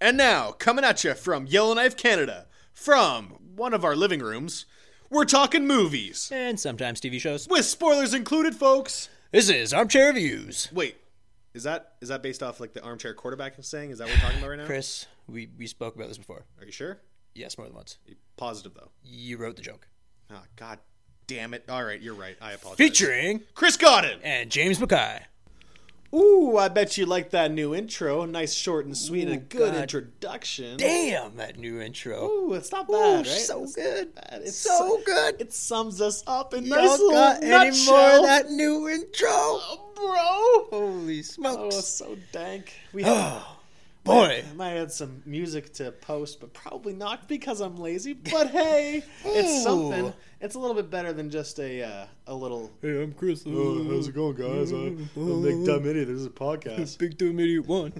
And now, coming at you from Yellowknife, Canada, from one of our living rooms, we're talking movies. And sometimes TV shows. With spoilers included, folks. This is Armchair Reviews. Wait, is that is that based off like the armchair quarterback saying? Is that what we're talking about right now? Chris, we, we spoke about this before. Are you sure? Yes, more than once. Positive though. You wrote the joke. Ah, oh, God damn it. All right, you're right. I apologize. Featuring Chris Godden. and James Mackay. Ooh, I bet you like that new intro. Nice, short, and sweet, and a good God. introduction. Damn, that new intro. Ooh, it's not Ooh, bad, right? so It's good. It's so good. It sums us up in Y'all nice got any more of that new intro? Oh, bro. Holy Oh, smokes. so dank. We had, Boy. I might add some music to post, but probably not because I'm lazy. But hey, it's something. It's a little bit better than just a uh, a little. Hey, I'm Chris. Oh, how's it going, guys? I'm Big Dumb Idiot. This is a podcast. Big Dumb Idiot 1.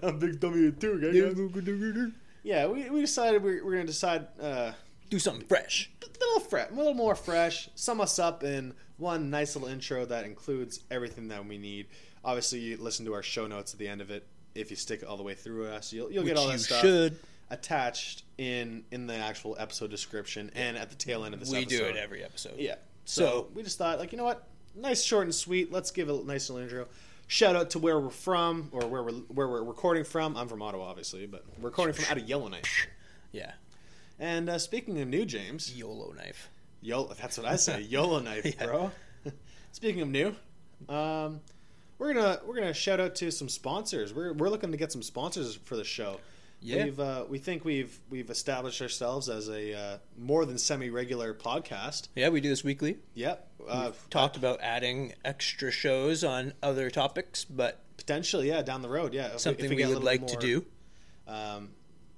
I'm Big Dumb Idiot too, guys. Yeah, we, we decided we're, we're going to decide uh, Do something fresh. a little fresh, a little more fresh. Sum us up in one nice little intro that includes everything that we need. Obviously, you listen to our show notes at the end of it. If you stick it all the way through us, you'll you'll get all that you stuff should. attached in in the actual episode description and at the tail end of this We episode. do it every episode. Yeah. So, So- we just thought, like, you know what? Nice, short, and sweet. Let's give a nice little intro. Shout out to where we're from or where we're where we're recording from. I'm from Ottawa, obviously, but we're recording from out of Yellowknife. Yeah. And uh, speaking of new, James, YOLO knife. Yo, that's what I say. YOLO knife, Yeah. bro. Speaking of new, um, we're gonna we're gonna shout out to some sponsors. We're we're looking to get some sponsors for the show. Yeah. We've uh, we think we've we've established ourselves as a uh, more than semi regular podcast. Yeah, we do this weekly. Yep. Uh, Talked about adding extra shows on other topics, but potentially, yeah, down the road, yeah. If something we, get a would like more, to do. Um,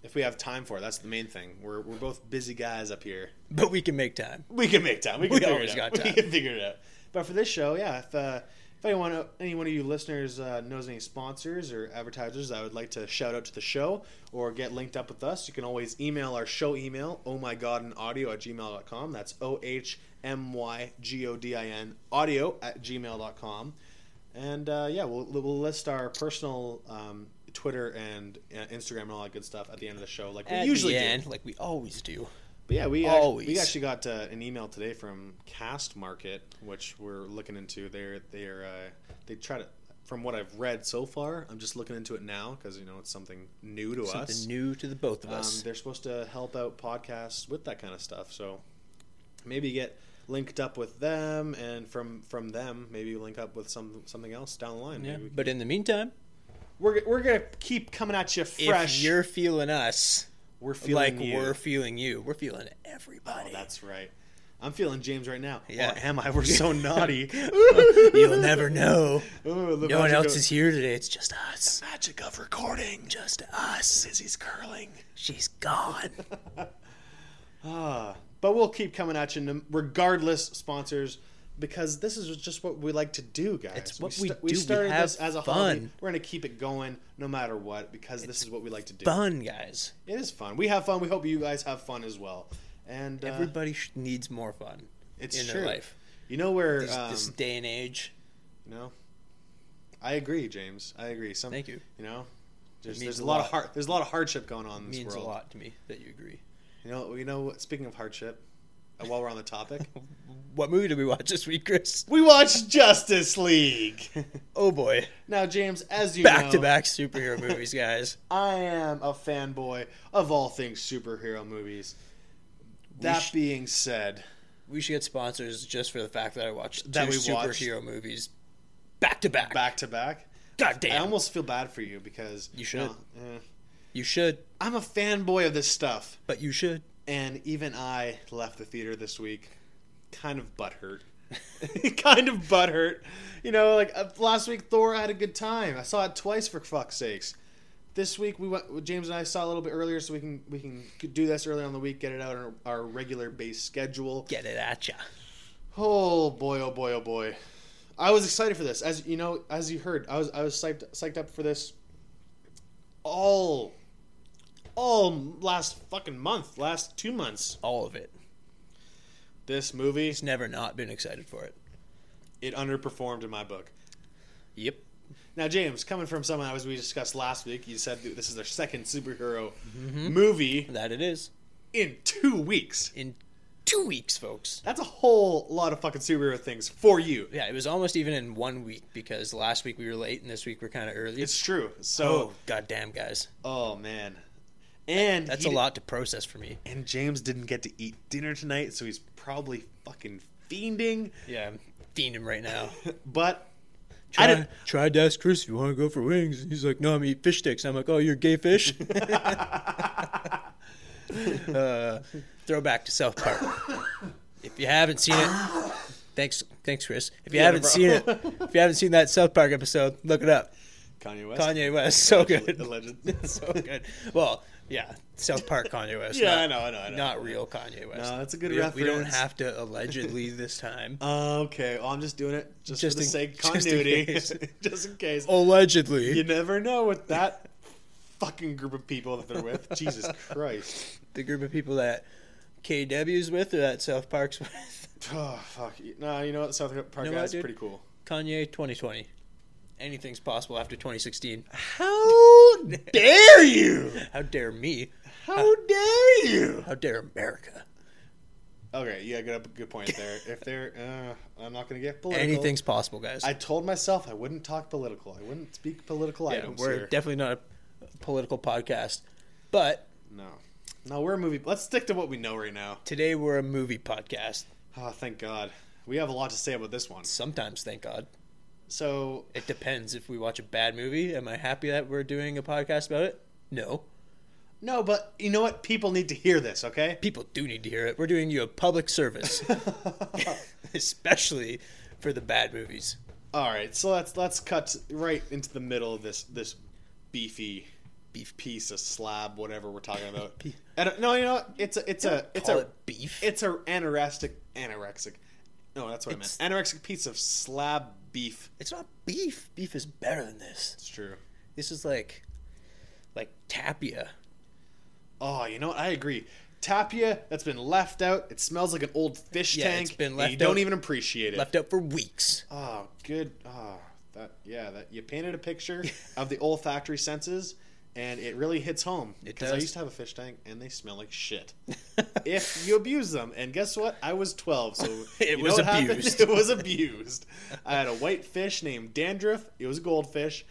if we have time for it, that's the main thing. We're we're both busy guys up here. But we can make time. We can make time. We can We figure always it out. got time. We can figure it out. But for this show, yeah, if uh, if anyone any one of you listeners uh, knows any sponsors or advertisers that would like to shout out to the show or get linked up with us, you can always email our show email, oh my god and audio at gmail.com. That's O H M Y G O D I N audio at gmail.com. And uh, yeah, we'll, we'll list our personal um, Twitter and uh, Instagram and all that good stuff at the end of the show, like we At usually the do. like we always do. But yeah, we actually, we actually got uh, an email today from Cast Market, which we're looking into. They're they're uh, they try to. From what I've read so far, I'm just looking into it now because you know it's something new to Something us. new to the both of Um, us. they're supposed to help out podcasts with that kind of stuff. So maybe get linked up with them, and from from them, maybe link up with some something else down the line. yeah. Maybe But in the meantime, we're we're gonna keep coming at you fresh. if you're feeling us we're feeling like you. we're feeling you, we're feeling everybody. Oh, that's right. I'm feeling James right now. Yeah. Or am I? We're so naughty. You'll never know. Oh, the No one else of- is here today. It's just us. Magic of recording. Just us. Lizzie's curling. She's gone. Ah, but we'll keep coming at you regardless, sponsors, because this is just what we like to do, guys. It's what we sta- do. We started have this as a hobby. fun. We're gonna keep it going no matter what because this is what we like to do. Fun, guys. It is fun. We have fun. We hope you guys have fun as well. And uh, Everybody needs more fun it's in true. their life. You know where? This, um, this day and age. you know, I agree, James. I agree. Some, Thank you. You know, there's, there's a a lot, of lot. hard, there's a lot of hardship going on in this means world. a lot to me that you agree. You know, you know. Speaking of hardship, while we're on the topic, What movie did we watch this week, Chris? we watched Justice League. Oh boy, now, James, as you back know, to back superhero movies, guys. I am a fanboy of all things superhero movies. That sh- being said, We should get sponsors just for the fact that I watched That two we superhero movies back to back. back to back, God I almost feel bad for you because You should. know, eh, You should, I'm a fanboy of this stuff, but you should. And even I left the theater this week kind of butthurt. kind of butthurt. You know, like uh, last week, Thor I had a good time. I saw it twice for fuck's sakes. This week we went. James and I saw a little bit earlier, so we can we can do this earlier on the week, get it out on our, our regular base schedule. Get it at ya. Oh boy, oh boy, oh boy. I was excited for this. As you know, as you heard, I was I was psyched psyched up for this all all last fucking month, last 2 months. All of it. This movie, He's never not been excited for it. it underperformed in my book. Yep. Now, James, coming from someone as we discussed last week, you said that this is their second superhero Mm-hmm. movie That it is in two weeks. in two weeks, folks. That's a whole lot of fucking superhero things for you. Yeah, it was almost even in one week because last week we were late and this week we're kind of early. It's true. oh, So, goddamn, guys, oh, man, and that's a lot to process for me. And James didn't get to eat dinner tonight, so he's probably fucking fiending. Yeah, I'm fiending right now. But I Try, didn't. tried to ask Chris if you want to go for wings. He's like, no, I'm eat fish sticks. I'm like, oh, you're gay fish. uh, throwback to South Park. If you haven't seen it, thanks, thanks, Chris. If you Yeah, haven't bro. seen it, if you haven't seen that South Park episode, look it up. Kanye West. Kanye West, so good, Alleged. so good. Well, yeah, South Park Kanye West. Yeah, not, I know, I know, I know. Not real Kanye West. No, that's a good we, don't- We don't have to allegedly this time. Uh, okay, well, I'm just doing it just, Just for the sake of just in continuity, case. just in case. Allegedly. You never know with that fucking group of people that they're with. Jesus Christ. the group of people that KW's with or that South Park's with. Oh fuck. No, you know what? South Park You know guy's pretty cool. Kanye 2020. Anything's possible after 2016. How dare you? How dare me? How dare you? How dare America? Okay, yeah, good, good point there. If they're, uh, I'm not gonna get political. Anything's possible, guys. I told myself I wouldn't talk political. I wouldn't speak political yeah, items we're here. definitely not a political podcast. But no, no, we're a movie. Let's stick to what we know right now. today we're a movie podcast. Oh, thank God. We have a lot to say about this one. Sometimes, thank God. So, It depends. If we watch a bad movie, am I happy that we're doing a podcast about it? No. no, but you know what? People need to hear this, okay? People do need to hear it. We're doing you a public service, especially for the bad movies. All right, so let's let's cut right into the middle of this this beefy beef piece of slab, whatever we're talking about. And, no, you know what? It's a it's a it's Call a it beef. it's a anorexic anorexic. No, that's what It's- I meant. Anorexic piece of slab beef. It's not beef. Beef is better than this. It's true. This is like, like tapia. Oh, you know what? I agree. Tapia that's been left out. It smells like an old fish Yeah, tank. it's been left You don't even appreciate it. Left out for weeks. Oh, good. Oh, that yeah. That you painted a picture of the olfactory senses, and it really hits home. It Because I used to have a fish tank, and they smell like shit. if you abuse them, and guess what? I was twelve, so It you know was what happened? abused. It was abused. I had a white fish named Dandruff. It was a goldfish.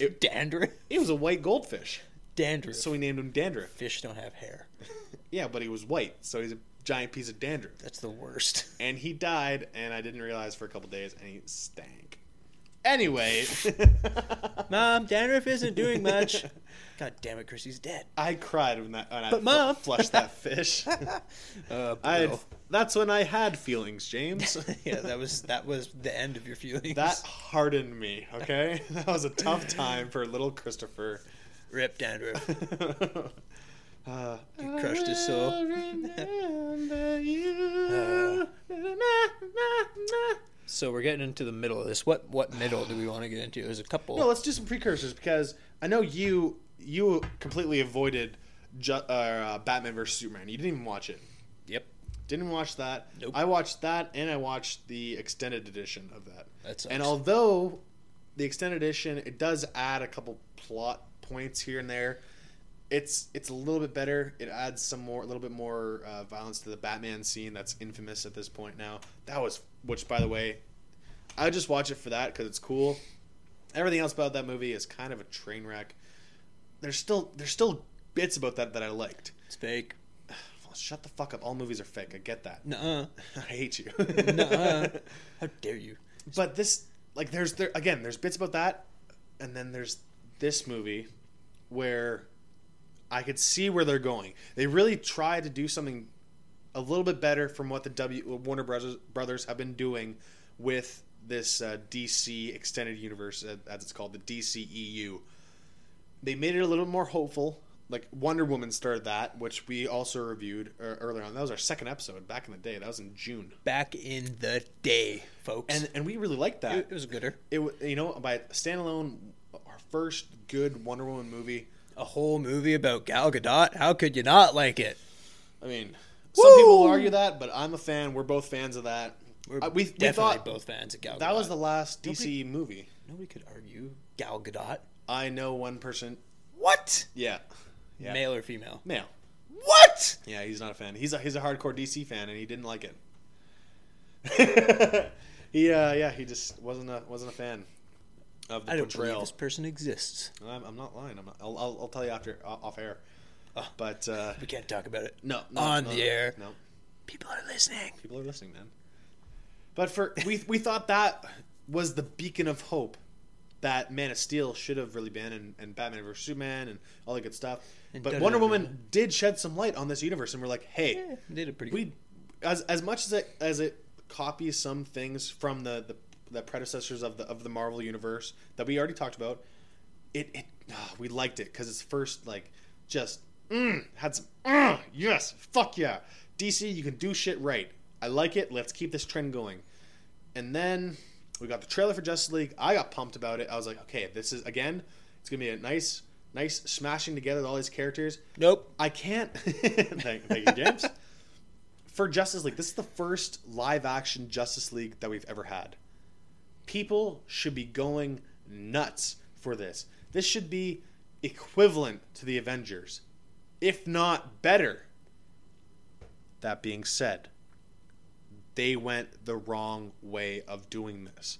It, dandruff. It was a white goldfish, Dandruff. so we named him Dandruff. fish don't have hair. Yeah, but he was white, so he's a giant piece of dandruff. That's the worst. and he died, and I didn't realize for a couple days, and he stank. Anyway, Mom, dandruff isn't doing much. God damn it, Chrissy's dead. I cried when that when I But, fl- Mom- flushed that fish. Uh, I had, brutal. that's when I had feelings, James. yeah, that was that was the end of your feelings. That hardened me. Okay, that was a tough time for little Christopher. rip dandruff. Uh, crushed his soul. I remember you. So we're getting into the middle of this. What what middle do we want to get into? There's a couple. No, let's do some precursors because I know you you completely avoided ju- uh, Batman vs Superman. You didn't even watch it. yep, Didn't watch that. Nope. I watched that, and I watched the extended edition of that. that sucks. And although the extended edition it does add a couple plot points here and there, it's it's a little bit better. It adds some more, a little bit more uh, violence to the Batman scene that's infamous at this point now. That was, which by the way, I just watch it for that because it's cool. Everything else about that movie is kind of a train wreck. There's still there's still bits about that that I liked. it's fake. Well, shut the fuck up. All movies are fake. I get that. Nuh-uh. I hate you. Nuh-uh. How dare you? But this, like, there's there again. There's bits about that, and then there's this movie where I could see where they're going. They really tried to do something a little bit better from what the W Warner Brothers brothers have been doing with this uh, DC extended universe, uh, as it's called, the DCEU. They made it a little more hopeful. Like Wonder Woman started that, which we also reviewed uh, earlier on. That was our second episode back in the day. That was in June, Back in the day, folks. and and we really liked that. it, it was a gooder. It you know by standalone, our first good Wonder Woman movie. A whole movie about Gal Gadot. How could you not like it? I mean, some people will argue that, but I'm a fan. We're both fans of that. We're Uh, we we definitely thought both fans of Gal Gadot. that was the last DC movie. nobody could argue Gal Gadot. I know one person. What? Yeah, yeah, Male or female? male. What? Yeah, he's not a fan. He's a he's a hardcore DC fan, and he didn't like it. he uh, yeah, he just wasn't a wasn't a fan of the I don't believe portrayal. this person exists. I'm, I'm not lying. I'm not, I'll, I'll I'll tell you after off air. Oh. But uh, We can't talk about it. no, no, On no, the air. No, People are listening. people are listening, man. But for we we thought that was the beacon of hope that Man of Steel should have really been, and, and Batman vs Superman, and all that good stuff. And but. Wonder Woman did shed some light on this universe, and we're like, hey, Yeah, did pretty we good. as as much as it as it copies some things from the the, the predecessors of the of the Marvel universe that we already talked about, it it ah, we liked it because it's first like just mm, had some ah, yes fuck yeah DC you can do shit right I like it let's keep this trend going, and then we got the trailer for Justice League I got pumped about it I was like okay this is again it's gonna be a nice nice smashing together of all these characters Nope. I can't. thank, thank you, James. For Justice League, this is the first live action Justice League that we've ever had. People should be going nuts for this. This should be equivalent to the Avengers, if not better. That being said, they went the wrong way of doing this.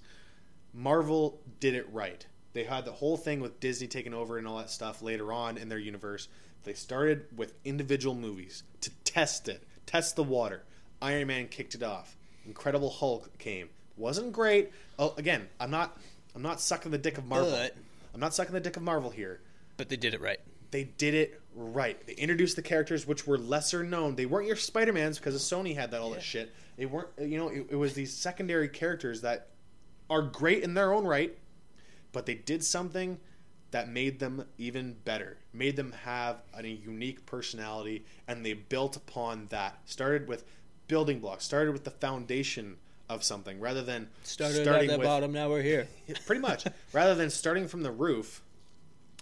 Marvel did it right. They had the whole thing with Disney taking over and all that stuff later on in their universe. They started with individual movies to test it, test the water. Iron Man kicked it off. Incredible Hulk came. Wasn't great. Oh, again, I'm not I'm not sucking the dick of Marvel. But- I'm not sucking the dick of Marvel here. But they did it right. They did it right. They introduced the characters which were lesser known. They weren't your Spider Mans because Sony had that all that shit. They weren't. You know, it, it was these secondary characters that are great in their own right, but they did something that made them even better. Made them have a unique personality, and they built upon that. Started with building blocks. Started with the foundation of something rather than Started starting at the with bottom, now we're here. pretty much rather than starting from the roof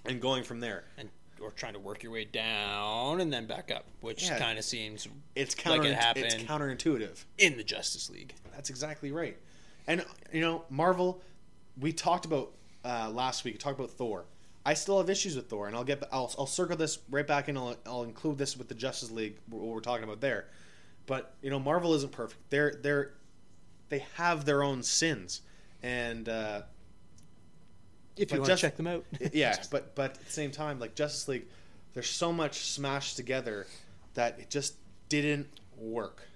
and going from there. And or trying to work your way down and then back up, which Yeah. kind of seems It's Like counter. it it's counterintuitive. in the Justice League. That's exactly right. And you know, Marvel. We talked about uh, last week. We talked about Thor. I still have issues with Thor, and I'll get. I'll, I'll circle this right back, and I'll, I'll include this with the Justice League. What we're talking about there. But you know, Marvel isn't perfect. They're they're they have their own sins, and uh, If you want to just- check them out, yeah, but but at the same time, like Justice League, there's so much smashed together that it just didn't work.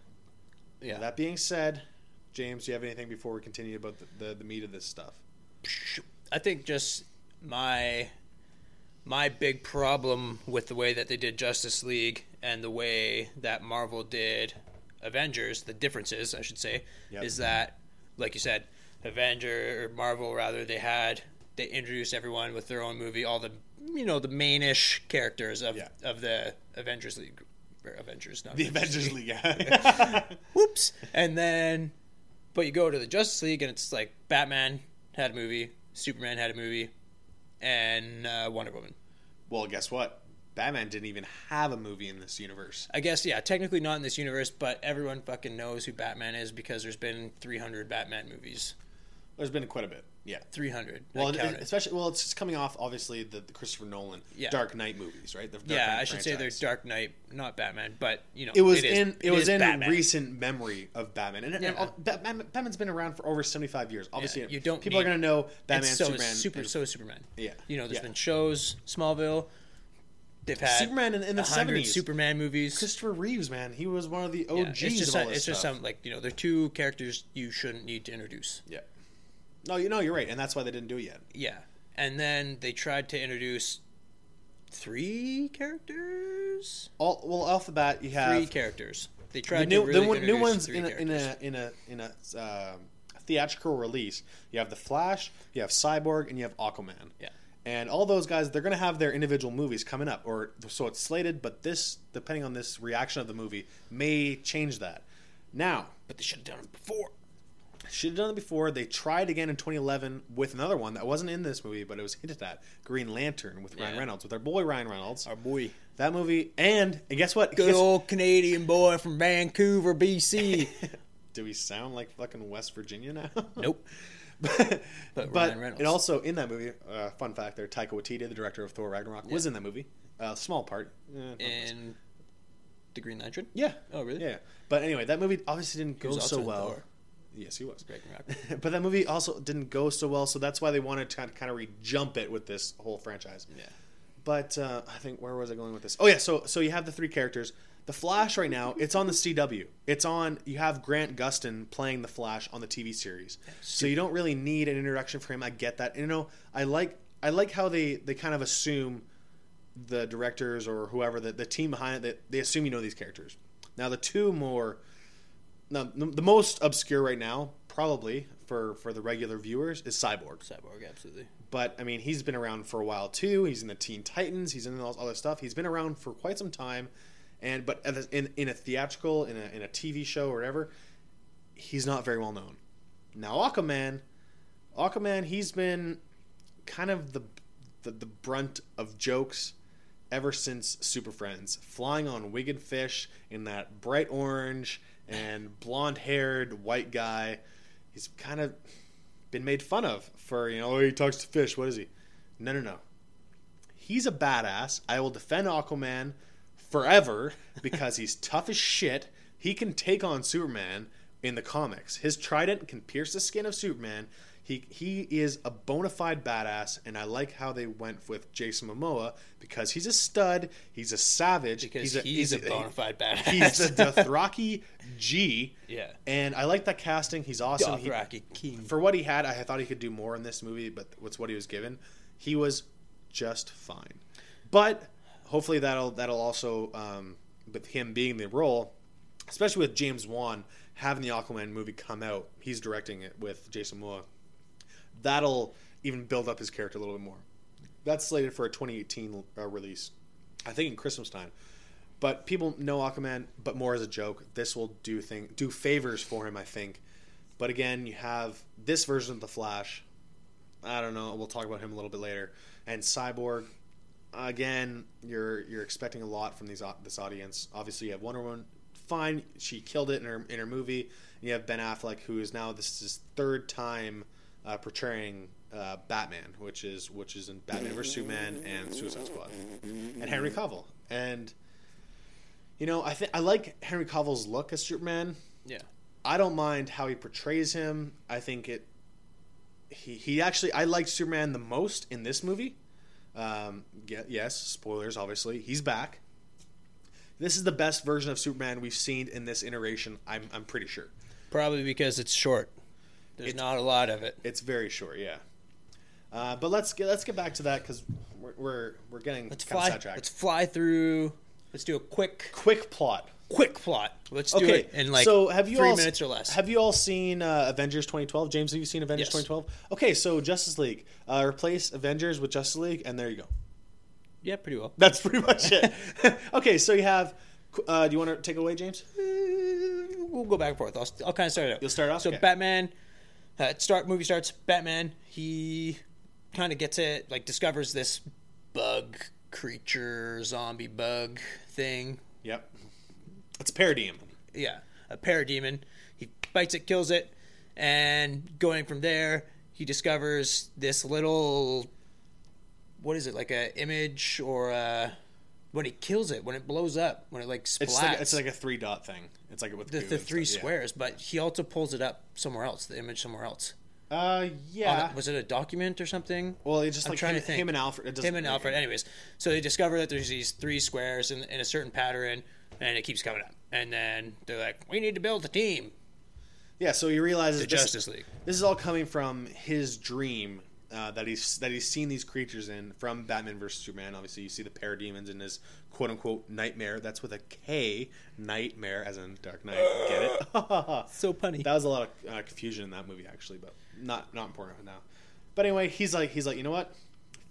yeah. That being said, James, do you have anything before we continue about the, the, the meat of this stuff? I think just my my big problem with the way that they did Justice League and the way that Marvel did Avengers, the differences I should say, Yep. is that like you said, Avenger or Marvel rather, they had they introduced everyone with their own movie, all the you know the mainish characters of Yeah. of the Avengers League, Avengers, not The Avengers League. yeah. Whoops. And then, but you go to the Justice League, and it's like Batman had a movie, Superman had a movie, and uh, Wonder Woman. well, guess what? Batman didn't even have a movie in this universe. I guess, yeah, technically not in this universe, but everyone fucking knows who Batman is because there's been 300 Batman movies. There's been quite a bit. Yeah. 300. Well, it- especially well, it's just coming off obviously the, the Christopher Nolan Yeah. Dark Knight movies, right? Yeah, Knight I should say they're Dark Knight, not Batman, but you know, It was is- in it, was in Batman. recent memory of Batman, and, and Yeah. all- Batman, Batman's been around for over seventy five years. Obviously, you don't people are going to know Batman, so Superman, super, and- so Superman. Yeah. You know, there's Yeah. been shows, Smallville. They've had Superman in, in the seventies. Superman movies. Christopher Reeves, man, he was one of the OGs Yeah, it's just some, it's just some like you know they're two characters you shouldn't need to introduce. Yeah. No, you know you're right, and that's why they didn't do it yet. Yeah, and then they tried to introduce three characters. All well, off the bat, you have three characters. They the tried new, to really the one- new ones in a, in a in a in a um, theatrical release. You have the Flash, you have Cyborg, and you have Aquaman. Yeah. And all those guys, they're going to have their individual movies coming up, or so it's slated. But this, depending on this reaction of the movie, may change that. Now, but they should have done it before. Should have done it before. They tried again in 2011 with another one that wasn't in this movie, but it was hinted at: Green Lantern with Ryan Yeah. Reynolds, with our boy Ryan Reynolds. Our boy, That movie, and and guess what? good Guess- old Canadian boy from Vancouver, BC. Do we sound like fucking West Virginia now? nope. but But Reynolds. it also in that movie. Uh, fun fact: there, Taika Waititi, the director of Thor Ragnarok, was in that movie. A small part. Much. in the Green Lantern. yeah, Oh, really? yeah. But anyway, that movie obviously didn't go so well. Thor. Yes, he was. Ragnarok. but that movie also didn't go so well, so that's why they wanted to kind of re-jump it with this whole franchise. Yeah. But uh, I think where was I going with this? Oh yeah, so so you have the three characters. The Flash right now, it's on the CW. It's on. You have Grant Gustin playing the Flash on the TV series, so you don't really need an introduction for him. I get that. You know, I like I like how they they kind of assume the directors or whoever the, the team behind it that they assume you know these characters. Now the two more, now the, most obscure right now probably for for the regular viewers is Cyborg. Cyborg, absolutely. But I mean, he's been around for a while too. He's in the Teen Titans. He's in all this other stuff. He's been around for quite some time, and but in in a theatrical, in a in a TV show or whatever, he's not very well known. Now Aquaman, Aquaman, he's been kind of the the, the brunt of jokes ever since Super Friends, flying on wicked fish in that bright orange and blonde haired white guy. He's kind of been made fun of for, you know, oh, he talks to fish. What is he? No, no, no. He's a badass. I will defend Aquaman forever because he's tough as shit. He can take on Superman in the comics. His trident can pierce the skin of Superman. He he is a bona fide badass, and I like how they went with Jason Momoa because he's a stud. He's a savage. Because he's he's, a, bona fide badass. He's the Dothraki G. yeah. And I like that casting. He's awesome. He- Dothraki king. for what he had, I thought he could do more in this movie, but what's what he was given, he was just fine. But hopefully that'll that'll also um, with him being the role, especially with James Wan having the Aquaman movie come out, he's directing it with Jason Momoa. That'll even build up his character a little bit more. That's slated for a 2018 uh, release, I think in Christmas time. But people know Aquaman, but more as a joke. This will do thing do favors for him, I think. But again, you have this version of the Flash. I don't know. We'll talk about him a little bit later. And Cyborg. Again, you're you're expecting a lot from these this audience. Obviously, you have Wonder Woman. Fine, she killed it in her in her movie. And you have Ben Affleck, who is now this is his third time uh, portraying uh, Batman, which is which is in Batman vs Superman and Suicide Squad, and Henry Cavill. And you know, I think I like Henry Cavill's look as Superman. Yeah. I don't mind how he portrays him. I think it. He he actually I liked Superman the most in this movie. Um, yeah, yes, spoilers. Obviously, he's back. This is the best version of Superman we've seen in this iteration. I'm I'm pretty sure. Probably because it's short. There's It's- not a lot of it. It's very short, yeah. Uh, but let's get let's get back to that because we're, we're we're getting Let's fly. sidetracked. Let's fly through. Let's do a quick, Quick plot. quick plot. Let's do Okay, it in like so have you three all, minutes or less. Have you all seen uh, Avengers 2012? James, have you seen Avengers Yes. 2012? Okay, so Justice League. Uh, replace Avengers with Justice League, and there you go. yeah, pretty well. That's pretty much it. okay, so you have. Uh, do you want to take it away, James? We'll go back and forth. I'll, I'll kind of start it out. You'll start off? So Okay. Batman, uh, start movie starts. Batman he kind of gets it like discovers this bug creature zombie bug thing. Yep. It's a Parademon. Yeah, a parademon. He bites it, kills it, and going from there, he discovers this little. What is it like a image or a, when it kills it when it blows up when it like splats It's like it's like a three dot thing. It's like with the, the three stuff, yeah. squares, but he also pulls it up somewhere else. The image somewhere else. Uh, yeah. was it a document or something? well, it's just I'm like trying him, to think. him and Alfred. It Him and Alfred. Anyways, so they discover that there's these three squares in, in a certain pattern, and it keeps coming up. And then they're like, "We need to build a team." Yeah, so he realizes The this, Justice League. this is all coming from his dream uh, that he's that he's seen these creatures in from Batman vs Superman. Obviously, you see the parademons in his quote unquote nightmare. That's with a K, nightmare, as in Dark Knight. Get it? So punny. that was a lot of uh, confusion in that movie, actually, but not not important now. But anyway, he's like he's like, you know what?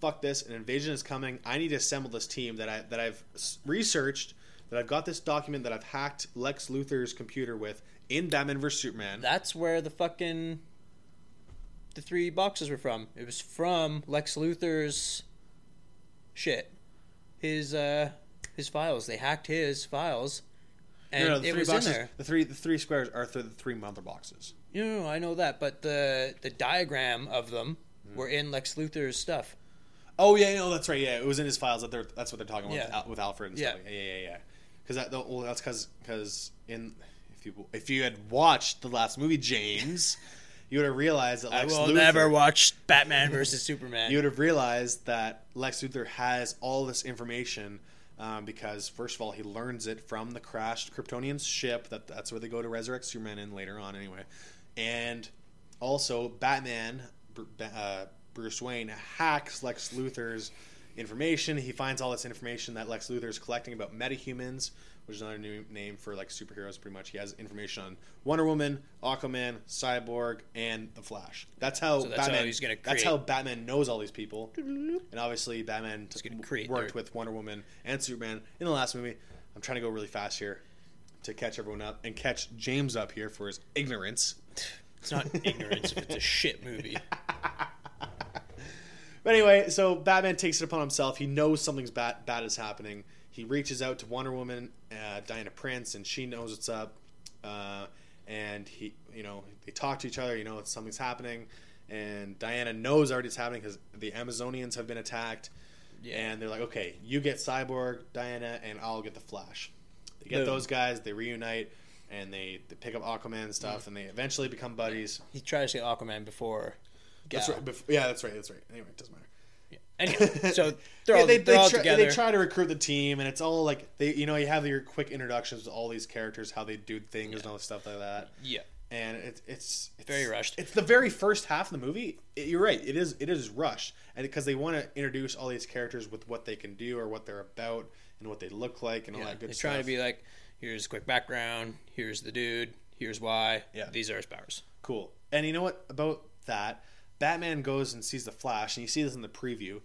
Fuck this! An invasion is coming. I need to assemble this team that I that I've researched. That I've got this document that I've hacked Lex Luthor's computer with in Batman vs Superman. That's where the fucking the three boxes were from. It was from Lex Luthor's shit. His uh his files. They hacked his files and no, no, the it three was boxes. in there. The three the three squares are th- the three mother boxes. No, no, no, I know that, but the the diagram of them Mm-hmm. were in Lex Luthor's stuff. Oh yeah, no, that's right. Yeah, it was in his files. That they're, that's what they're talking about Yeah. with, Al- with Alfred and Yeah. stuff. Yeah, yeah, yeah. Because that well, that's because because in if you if you had watched the last movie, James, you would have realized that I Lex will Luthor, never watch Batman versus Superman. You would have realized that Lex Luthor has all this information. Um, because first of all, he learns it from the crashed Kryptonian ship. That that's where they go to resurrect Superman in later on, anyway. And also, Batman, uh, Bruce Wayne hacks Lex Luthor's information. He finds all this information that Lex Luthor is collecting about metahumans, which is another new name for like superheroes. Pretty much, he has information on Wonder Woman, Aquaman, Cyborg, and the Flash. That's how So that's how Batman. he's gonna that's how Batman knows all these people. And obviously, Batman create worked their- with Wonder Woman and Superman in the last movie. I'm trying to go really fast here to catch everyone up and catch James up here for his ignorance. It's not ignorance if it's a shit movie. But anyway, so Batman takes it upon himself. He knows something's bad, bad is happening. He reaches out to Wonder Woman, uh, Diana Prince, and she knows what's up. Uh, and he, you know, they talk to each other. You know, something's happening, and Diana knows already it's happening because the Amazonians have been attacked. Yeah. And they're like, okay, you get Cyborg, Diana, and I'll get the Flash. They get Boom. those guys. They reunite, and they, they pick up Aquaman and stuff, and they eventually become buddies. He tries to get Aquaman before. That's right. bef- yeah, that's right. That's right. Anyway, it doesn't matter. Anyway, so they're Yeah, all, they, they're they all try, together. They try to recruit the team, and it's all like they, you know, you have your quick introductions to all these characters, how they do things, and all stuff like that. yeah. And it's it's, it's Very rushed. It's the very first half of the movie. It- you're right. It is it is rushed, and because they want to introduce all these characters with what they can do or what they're about and what they look like and all that good They're stuff. trying to be like, here's a quick background. Here's the dude. Here's why. Yeah. These are his powers. Cool. And you know what about that? Batman goes and sees the Flash, and you see this in the preview.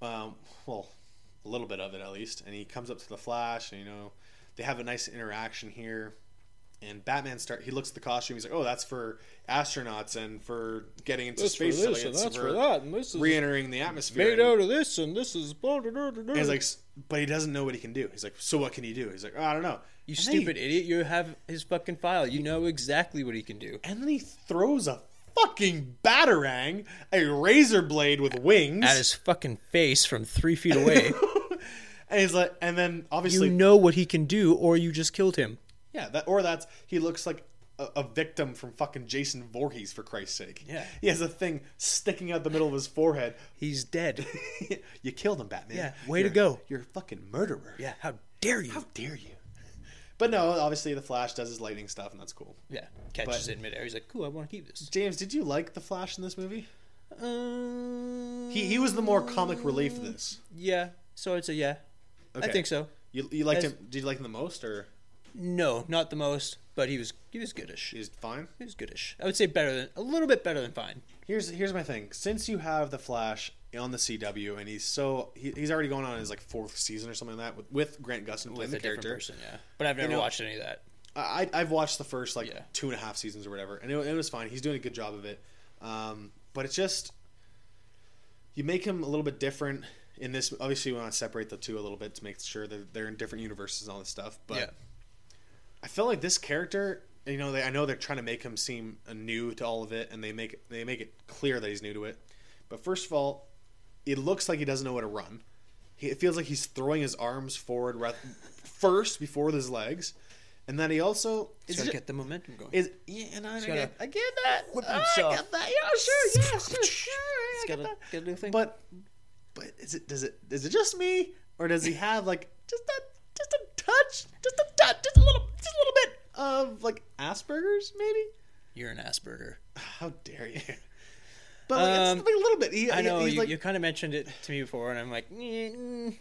Um, well, a little bit of it at least. And he comes up to the Flash, and you know they have a nice interaction here. And Batman start. He looks at the costume. He's like, "Oh, that's for astronauts and for getting into space. aliens, and this is re-entering the atmosphere." made And- out of this, and this is blah, blah, blah, blah, blah. and he's like, but he doesn't know what he can do. He's like, so what can he do? He's like, oh, I don't know. you And then he- stupid idiot! You have his fucking file. You know exactly what he can do. and then he throws a fucking batarang, a razor blade with wings. At his fucking face from three feet away. and he's like, and then obviously, you know what he can do, or you just killed him. yeah, that or that's he looks like a, a victim from fucking Jason Voorhees for Christ's sake. Yeah. he has a thing sticking out the middle of his forehead. He's dead. you killed him, Batman. Yeah, way to You're- go. You're a fucking murderer. yeah, how dare you? How dare you? But no, obviously the Flash does his lightning stuff, and that's cool. yeah, catches But- it in midair. He's like, cool, I want to keep this. James, did you like the Flash in this movie? Um, He he was the more comic relief of this. Yeah, so I'd say yeah. I think so. You, you liked As- him? Did you like him the most, or No, not the most, but he was he was goodish. he's fine? He was goodish. I would say better than a little bit better than fine. Here's here's my thing. Since you have the Flash on the CW, and he's so he, he's already going on his like fourth season or something like that with, with Grant Gustin playing With the a character. person, yeah. But I've never know- watched any of that. I I've watched the first like Yeah. two and a half seasons or whatever, and it, it was fine. He's doing a good job of it. Um, but it's just you make him a little bit different in this. Obviously, we want to separate the two a little bit to make sure that they're in different universes and all this stuff. But yeah. I feel like this character, you know, they, I know they're trying to make him seem new to all of it, and they make they make it clear that he's new to it. But first of all, it looks like he doesn't know how to run. He, it feels like he's throwing his arms forward ra- first before his legs, and then he also is gotta get the momentum going. is yeah, and I, I, gotta get, I get that. whip Oh, I get that. Yeah, sure, yeah, sure, sure. I He's get gotta that. do a thing. But but is it does it is it just me or does he have like just a just a touch, just a touch, just a little just a little bit of like Asperger's maybe? You're an Asperger. How dare you? But like, Um, it's like a little bit. He, I know you, like, you kind of mentioned it to me before, and I'm like, mm,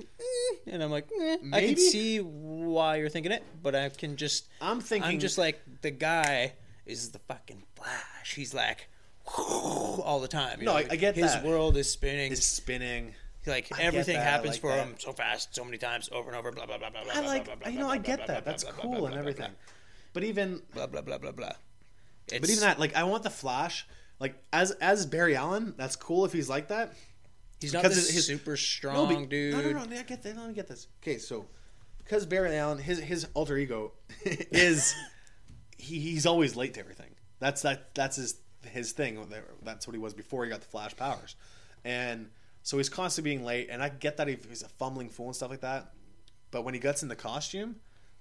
and I'm like. I can see why you're thinking it, but I can just, I'm thinking I'm just like the guy is the fucking Flash. He's like all the time. you No, know? I- I get his that. world is spinning. is spinning. like I everything happens like for that. him so fast, so many times, over and over. Blah blah blah blah blah. I like blah, blah, you blah, know I get blah, that. blah, That's blah, blah, cool blah, and blah, everything. But even Blah blah blah blah blah. but even that like I want the Flash like as as Barry Allen. That's cool if he's like that. he's not this his- super No, strong but- dude. No, no, no. I get that. No, I get this. Okay, so because Barry Allen, his his alter ego is he, he's always late to everything. That's that that's his his thing. That's what he was before he got the Flash powers, and so he's constantly being late. And I get that if he's a fumbling fool and stuff like that, but when he gets in the costume,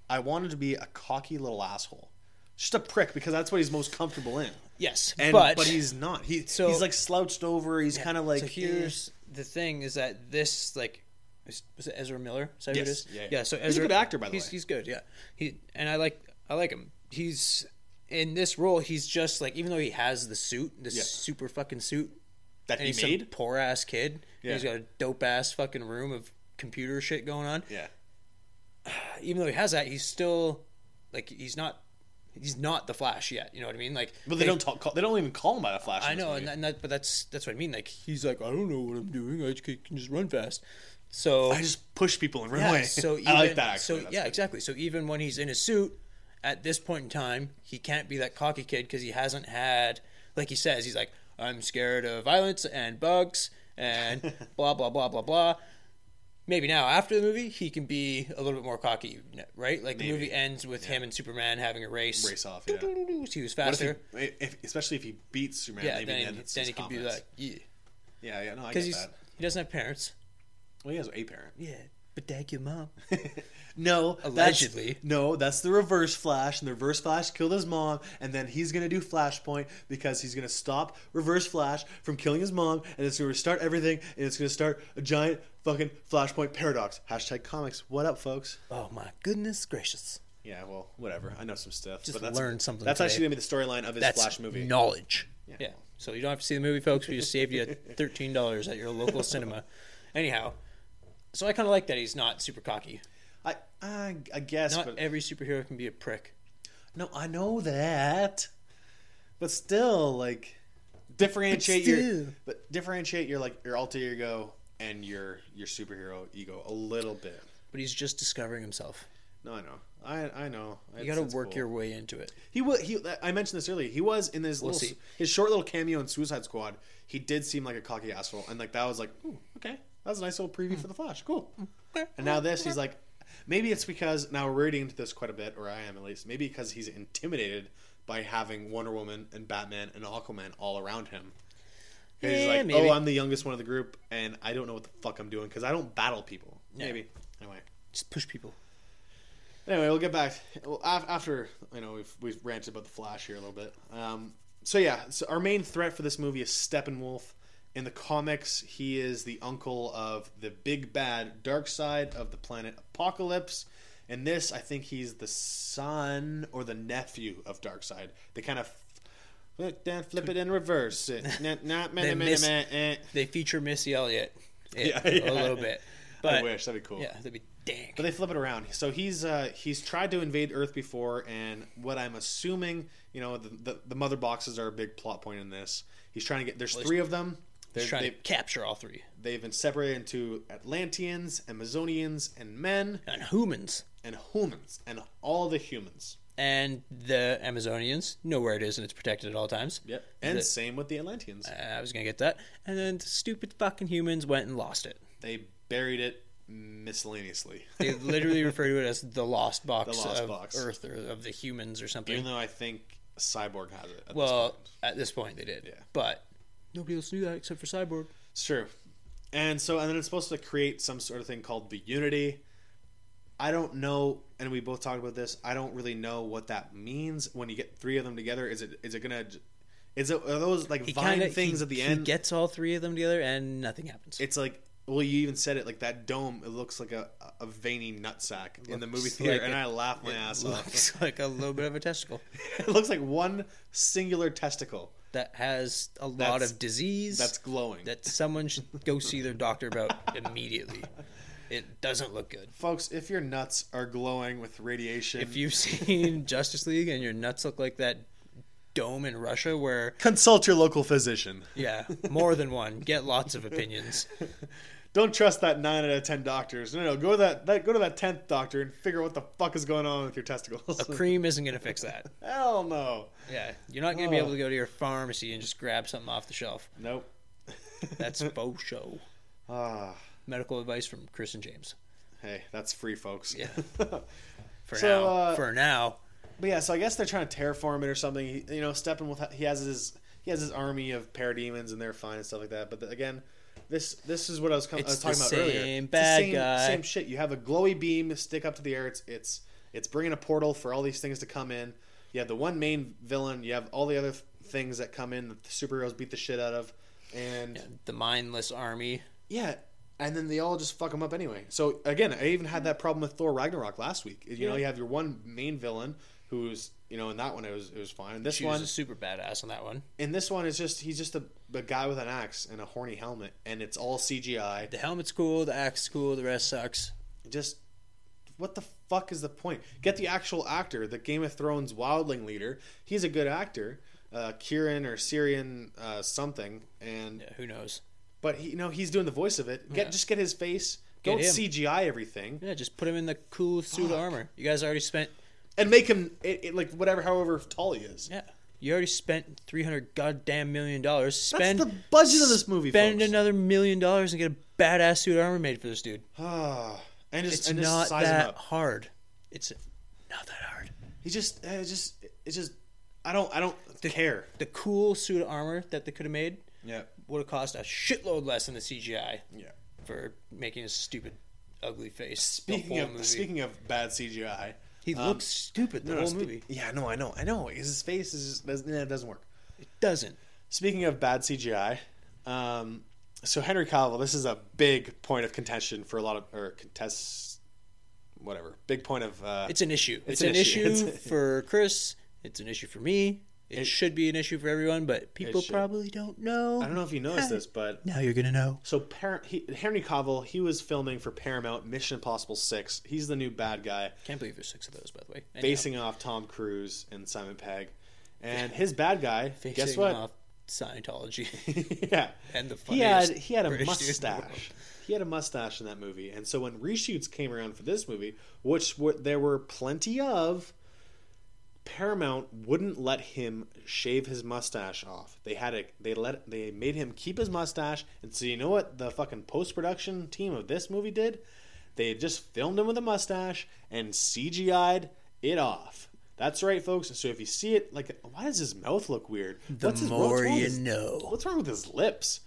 I wanted to be a cocky little asshole, just a prick because that's what he's most comfortable in. Yes, And but but, he's not. He So- he's like slouched over. He's kind of like so here's the thing is that this like is, was it Ezra Miller? Is that who it Yes. is? Yeah, yeah. So He's a Ezra, good actor, by the he's, way. He's good. Yeah. He and I like I like him. He's in this role. He's just like even though he has the suit, this Yeah. super fucking suit, that he he's made. poor ass kid. Yeah. He's got a dope ass fucking room of computer shit going on. Yeah, Even though he has that, he's still like he's not. He's not the Flash yet. You know what I mean? Like, but they, don't talk. Call, they don't even call him by the Flash. I know, and that, and that, but that's that's what I mean. Like, he's like, I don't know what I'm doing. I just can just run fast. So I just push people and run yeah, away. so even, I like that. Actually, so That's yeah, good. exactly. So even when he's in his suit, at this point in time, he can't be that cocky kid because he hasn't had, like he says, he's like, I'm scared of violence and bugs and blah blah blah blah blah. Maybe now after the movie, he can be a little bit more cocky, right? Like the movie ends with him and Superman having a race. Race off, yeah. He was What if faster. he, if, especially if he beats Superman, yeah, maybe then, then, he, then he can be like, yeah, Yeah, yeah, no, I get that. he doesn't have parents. Well, he has a parent. Yeah, but dad your mom. No, that's- Allegedly. no, that's the Reverse Flash, and the Reverse Flash killed his mom, and then he's gonna do Flashpoint because he's gonna stop Reverse Flash from killing his mom, and it's gonna restart everything, and it's gonna start a giant fucking Flashpoint paradox. Hashtag comics. What up, folks? Oh my goodness gracious! Yeah, well, whatever. I know some stuff. Just but that's, learned something That's today. actually gonna be the storyline of his That's Flash movie. knowledge. Yeah. Yeah. So you don't have to see the movie, folks. We just saved you thirteen dollars at your local cinema. Anyhow, so I kind of like that he's not super cocky. I, I, I guess, Not but every superhero can be a prick. no, I know that, but still, like, differentiate But your, but differentiate your like your alter ego and your your superhero ego a little bit. But he's just discovering himself. No, I know, I I know. You got to work your way into it. He was he. I mentioned this earlier. He was in this We'll little see. his short little cameo in Suicide Squad. He did seem like a cocky asshole, and like that was like, Ooh, okay, that was a nice little preview hmm. for the Flash. Cool. Hmm. And now this, he's like, maybe it's because now we're reading into this quite a bit, or I am at least. Maybe because he's intimidated by having Wonder Woman and Batman and Aquaman all around him. he's Yeah, like, maybe. oh, I'm the youngest one of the group, and I don't know what the fuck I'm doing because I don't battle people. Yeah. Maybe. Anyway. Just push people. Anyway, we'll get back well, af- after you know we've we've ranted about the Flash here a little bit. Um, so yeah, so our main threat for this movie is Steppenwolf. In the comics, he is the uncle of the big bad Darkseid of the planet Apokolips. In this, I think he's the son or the nephew of Darkseid. They kind of flip, then flip it and reverse it. Nah, meh, They miss- eh. They feature Missy Elliott. Yeah, yeah. a little bit. I But wish that'd be cool. yeah, that'd be dank. But they flip it around. So he's uh, he's tried to invade Earth before, and what I'm assuming, you know, the, the, the mother boxes are a big plot point in this. He's trying to get. There's three of them. They're, trying to capture all three. they've been separated into Atlanteans, Amazonians, and men, And humans. and humans, and all the humans. And the Amazonians know where it is and it's protected at all times. Yep. And The- same with the Atlanteans. Uh, I was gonna get that. And then the stupid fucking humans went and lost it. They buried it miscellaneously. They literally refer to it as the lost box The lost of box. Earth or of the humans or something. Even though I think Cyborg has it. At well, this point. at this point they did. Yeah. But nobody else knew that except for Cyborg. It's true. And so, and then it's supposed to create some sort of thing called the Unity. I don't know, and we both talked about this. I don't really know what that means when you get three of them together. Is it is it gonna? Is it are those like He vine kinda, things he, at the he end? gets all three of them together and nothing happens. it's like well, you even said it like that dome. It looks like a a veiny nutsack in the movie theater, like and a- I laughed my ass off. looks like a little bit of a testicle it looks like one singular testicle that has a lot That's- of disease that's glowing. that someone should go see their doctor about immediately. It doesn't look good. Folks, if your nuts are glowing with radiation, If you've seen Justice League and your nuts look like that dome in Russia where consult your local physician. yeah, more than one, get lots of opinions. Don't trust that nine out of ten doctors. No, no, go to that, that go to that tenth doctor and figure out what the fuck is going on with your testicles. A cream isn't going to fix that. Hell no. Yeah, you're not going to be Oh. able to go to your pharmacy and just grab something off the shelf. Nope. That's faux show. ah, Medical advice from Chris and James. hey, that's free, folks. Yeah. For So, now, uh, for now, But yeah, so I guess they're trying to terraform it or something. He, you know, Steppenwolf he has his he has his army of parademons and they're fine and stuff like that. But the, again, this this is what I was, com- I was talking about earlier. same It's the bad same, guy. Same shit. You have a glowy beam stick up to the air. It's it's it's bringing a portal for all these things to come in. You have the one main villain. You have all the other things that come in that the superheroes beat the shit out of, and yeah, the mindless army. yeah, and then they all just fuck them up anyway. So again, I even had that problem with Thor Ragnarok last week. You know, you have your one main villain who's you know in that one it was it was fine. This She one was super badass on that one. in this one is just he's just a, a guy with an axe and a horny helmet, and it's all CGI. The helmet's cool, the axe cool, the rest sucks. Just what the fuck is the point? Get the actual actor, the Game of Thrones wildling leader. He's a good actor, uh, Kieran or Syrian uh, something, and Yeah, who knows? but he, you know he's doing the voice of it. Get Yeah. just get his face. Get Don't him. CGI everything. Yeah, just put him in the cool suit Fuck. of armor. You guys already spent and make him it, it, like whatever, however tall he is. yeah. You already spent three hundred goddamn million dollars. Spend That's the budget of this movie. spend folks. another million dollars and get a badass suit of armor made for this dude. Ah, and just It's and just not him that up. hard. It's not that hard. He just, uh, just, it's just, I don't, I don't care. The cool suit of armor that they could have made Yeah, would have cost a shitload less than the CGI yeah. for making his stupid, ugly face. Speaking the of movie. speaking of bad CGI, he um, looks stupid the no, whole spe- movie. Yeah, no, I know, I know. His face is just doesn't, it doesn't work. It doesn't. Speaking of bad CGI, um, so Henry Cavill, this is a big point of contention for a lot of or contests, whatever. Big point of. Uh, It's an issue. It's It's, an an, issue. issue, for Chris. It's an issue for me. It, It- should be an issue for everyone, but people probably don't know. I don't know if you noticed this, but Now you're gonna know. So Par- he, Henry Cavill, he was filming for Paramount Mission Impossible Six. He's the new bad guy, Can't believe there's six of those, by the way. Anyhow, facing off Tom Cruise and Simon Pegg. And his bad guy, facing guess what? off Scientology yeah, and the he had he had a British dude in the world. mustache. He had a mustache in that movie, and so when reshoots came around for this movie, which were, there were plenty of, Paramount wouldn't let him shave his mustache off. They had it. They let. They made him keep his mustache. And so you know what the fucking post production team of this movie did? They just filmed him with a mustache and CGI'd it off. That's right, folks. So if you see it, like, why does his mouth look weird? The What's his- more what's you his- know. What's wrong with his lips?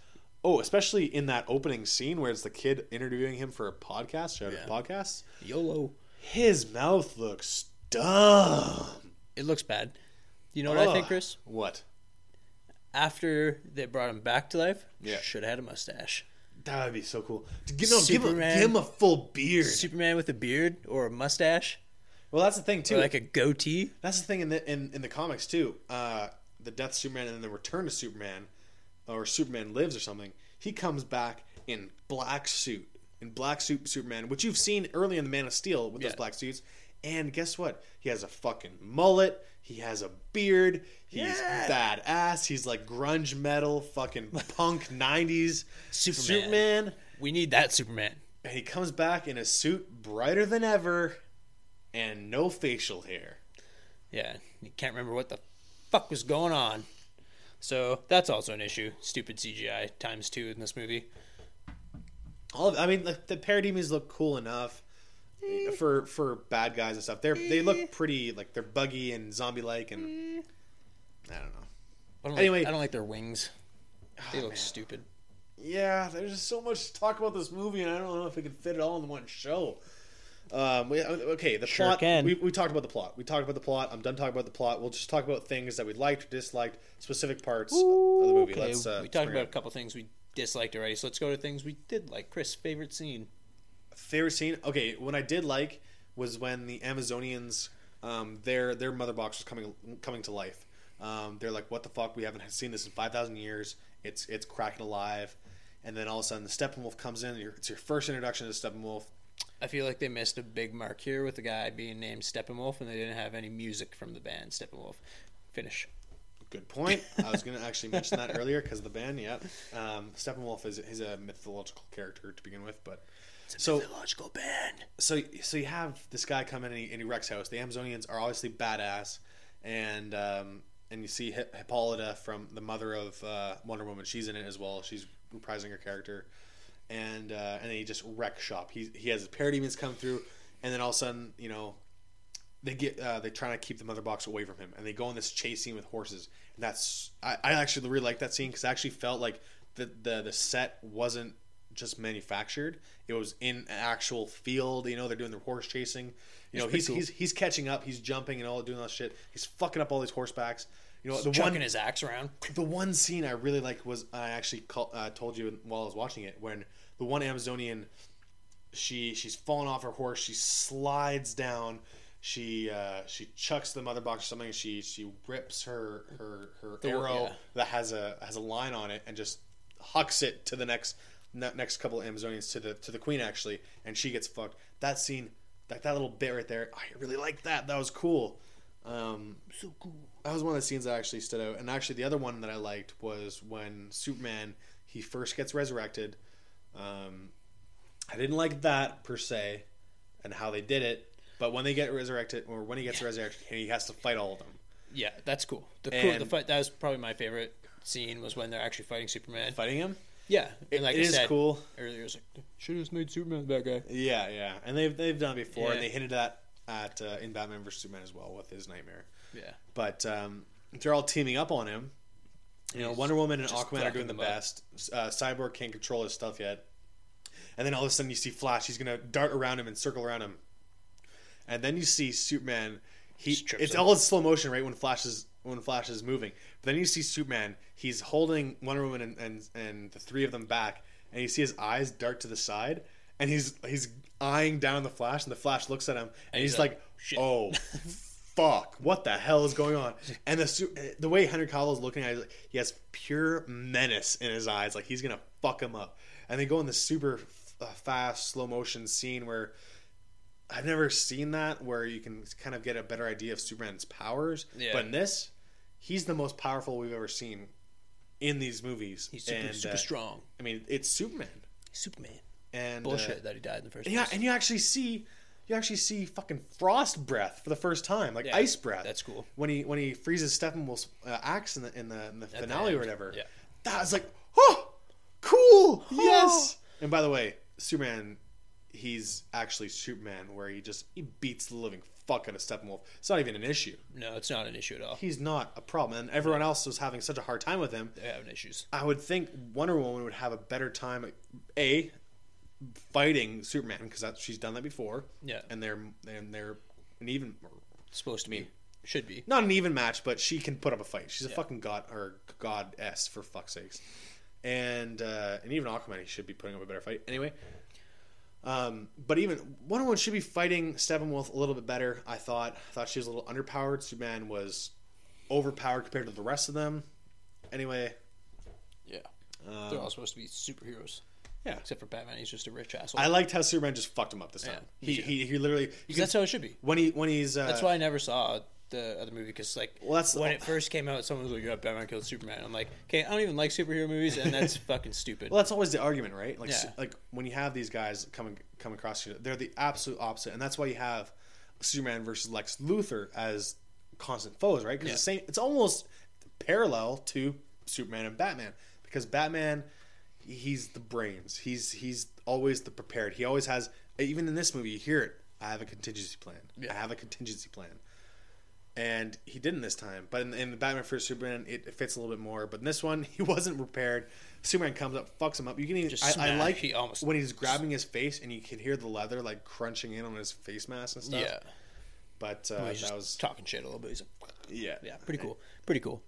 Oh, especially in that opening scene where it's the kid interviewing him for a podcast, shout out Yeah. podcast. YOLO. His mouth looks dumb. It looks bad. You know what I think, Chris? What? After they brought him back to life, Yeah. should have had a mustache. That would be so cool. Give, no, give, him, Superman. give him a full beard. Superman with a beard or a mustache well, that's the thing too. or like a goatee. that's the thing in the in, in the comics too. Uh, the Death of Superman and then the Return to Superman, or Superman Lives or something. He comes back in black suit, in black suit Superman, which you've seen early in the Man of Steel with those black suits. And guess what? He has a fucking mullet. He has a beard. He's Yeah. badass. He's like grunge metal, fucking punk '90s Superman. Superman. We need that Superman. And he comes back in a suit brighter than ever, and no facial hair. Yeah, you can't remember what the fuck was going on. So that's also an issue. Stupid CGI times two in this movie. All of, I mean, the, the parademons look cool enough Eh, eh. for for bad guys and stuff. They're they look eh. pretty like they're buggy and zombie like, and I don't know. I don't Anyway. like, I don't like their wings. Oh, they Oh, look man. stupid. Yeah, there's just so much to talk about this movie, and I don't know if we can fit it all in one show. Um, we, uh, okay, the Sure plot. can. We, we talked about the plot. We talked about the plot. I'm done talking about the plot. We'll just talk about things that we liked or disliked, specific parts of the movie. Okay, Let's. Uh, we talked bring about it a couple things we disliked already, so let's go to things we did like. Chris, favorite scene. Favorite scene? Okay what i did like was when the amazonians um, their their mother box was coming coming to life. Um, they're like what the fuck? We haven't seen this in 5000 years. It's it's cracking alive. And then all of a sudden the steppenwolf comes in. It's your first introduction to steppenwolf. I feel like they missed a big mark here with the guy being named Steppenwolf, and they didn't have any music from the band Steppenwolf. Finish. good point. I was going to actually mention that earlier because the band yeah. Um, steppenwolf is he's a mythological character to begin with but so Mythological band. so so you have this guy come in and he, and he wrecks house. The Amazonians are obviously badass, and um, and you see Hi- Hippolyta from the mother of uh, Wonder Woman. She's in it as well. She's reprising her character, and uh, and then he just wreck shop. He he has his parademons come through, and then all of a sudden, you know, they get uh, they trying to keep the mother box away from him, and they go on this chase scene with horses. And that's I, I actually really like that scene because I actually felt like the, the the set wasn't just manufactured; it was in an actual field. You know, they're doing their horse chasing. You know, he's cool. he's he's catching up. He's jumping and all doing all that shit. He's fucking up all these horsebacks. You know, the chucking one his axe around. the one scene I really like was I actually call, uh, told you while I was watching it when the one Amazonian she she's fallen off her horse she slides down she uh, she chucks the mother box or something she she rips her her her The- arrow yeah. that has a has a line on it and just hucks it to the next ne- next couple of Amazonians to the to the queen actually and she gets fucked that scene like that little bit right there I really like that that was cool um, So cool. that was one of the scenes that actually stood out. And actually, the other one that I liked was when Superman he first gets resurrected. Um, I didn't like that per se, and how they did it. But when they get resurrected, or when he gets resurrected, he has to fight all of them. Yeah, that's cool. The cool, the fight that was probably my favorite scene was when they're actually fighting Superman. Fighting him, Yeah, it, and like it I is said cool. earlier, it was like should have made Superman the bad guy. Yeah, yeah, and they've they've done it before, Yeah. and they hinted at at uh, in Batman vs Superman as well with his nightmare. Yeah, But um, they're all teaming up on him. You know, He's Wonder Woman and Aquaman are doing the best. Uh, Cyborg can't control his stuff yet. And then all of a sudden you see Flash. He's gonna dart around him and circle around him. And then you see Superman. He it's him. all in slow motion, right? When Flash is when Flash is moving. But then you see Superman. He's holding Wonder Woman and, and and the three of them back, and you see his eyes dart to the side, and he's he's eyeing down the Flash, and the Flash looks at him, and, he's, he's like, like, "Oh, fuck! What the hell is going on?" And the the way Henry Cavill is looking at it, he has pure menace in his eyes, like he's gonna fuck him up. And they go in this super uh, fast slow motion scene where I've never seen that, where you can kind of get a better idea of Superman's powers. Yeah. But in this, he's the most powerful we've ever seen in these movies. he's super And, super uh, strong. I mean, it's Superman. Superman. And uh, Bullshit that he died in the first yeah, place. and you actually see you actually see fucking frost breath for the first time, like Yeah, ice breath. that's cool. When he when he freezes Steppenwolf's uh, axe in the in the, in the the finale or whatever. yeah. That was like, oh, cool, yes. And by the way, Superman, he's actually Superman, where he just he beats the living fuck out of Steppenwolf. It's not even an issue. No, it's not an issue at all. He's not a problem, and everyone else was having such a hard time with him. They're having issues. I would think Wonder Woman would have a better time, a fighting Superman because she's done that before. Yeah. and they're and they're an even, It's supposed to be. Should be. not an even match, but she can put up a fight. She's a Yeah. fucking god or goddess for fuck's sakes, and uh, and even Aquaman he should be putting up a better fight anyway. Um, but even Wonder Woman should be fighting Steppenwolf a little bit better. I thought. I thought she was a little underpowered. Superman was overpowered compared to the rest of them. Anyway, Yeah. um, They're all supposed to be superheroes. Yeah. Except for Batman, he's just a rich asshole. I liked how Superman just fucked him up this time. Yeah, he, he he literally Because that's how it should be. when he when he's uh, That's why I never saw the other movie because like Well, that's- when it first came out, someone was like, "Yeah, Batman killed Superman." I'm like, "Okay, I don't even like superhero movies, and that's fucking stupid." Well, that's always the argument, right? Like, Yeah. like when you have these guys coming come across you, they're the absolute opposite, and that's why you have Superman versus Lex Luthor as constant foes, right? Because Yeah. the same, it's almost parallel to Superman and Batman, because Batman, he's the brains. He's he's always the prepared. He always has. Even in this movie, you hear it. I have a contingency plan. Yeah. I have a contingency plan. And he didn't this time, but in, in the Batman vs Superman, it, it fits a little bit more. But in this one, he wasn't prepared. Superman comes up, fucks him up. You can even Just I, I like He almost- when he's grabbing his face and you can hear the leather like crunching in on his face mask and stuff. yeah, but uh, Well, he's that was talking shit a little bit. He's like, yeah, yeah, pretty cool, pretty cool,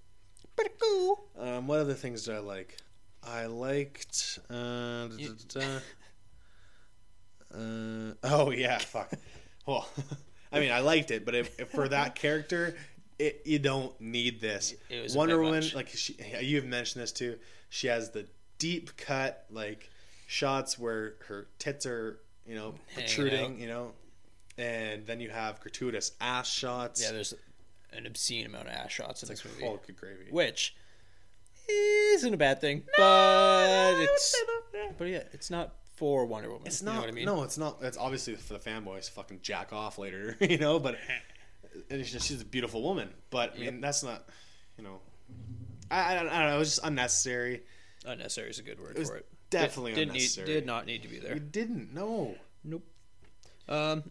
pretty cool. Um, what other things did I like? I liked. Uh, da, da, da. Uh, oh yeah, fuck. Well, I mean, I liked it, but if, if for that character, it, you don't need this. It was Wonder Woman, much. like she, you've mentioned this too. She has the deep cut like shots where her tits are, you know, protruding, you know, and then you have gratuitous ass shots. Yeah, there's an obscene amount of ass shots in it's this like movie, good gravy. which isn't a bad thing, but it's but yeah, it's not for Wonder Woman. It's you not. know what I mean? No, it's not. It's obviously for the fanboys. Fucking jack off later, you know. But and it's just, she's a beautiful woman. But I mean, Yep. that's not. You know, I, I, don't- I don't know. It was just unnecessary. unnecessary is a good word It was- for it. definitely didn't need, unnecessary. did not need to be there. You didn't. No. Nope. Um,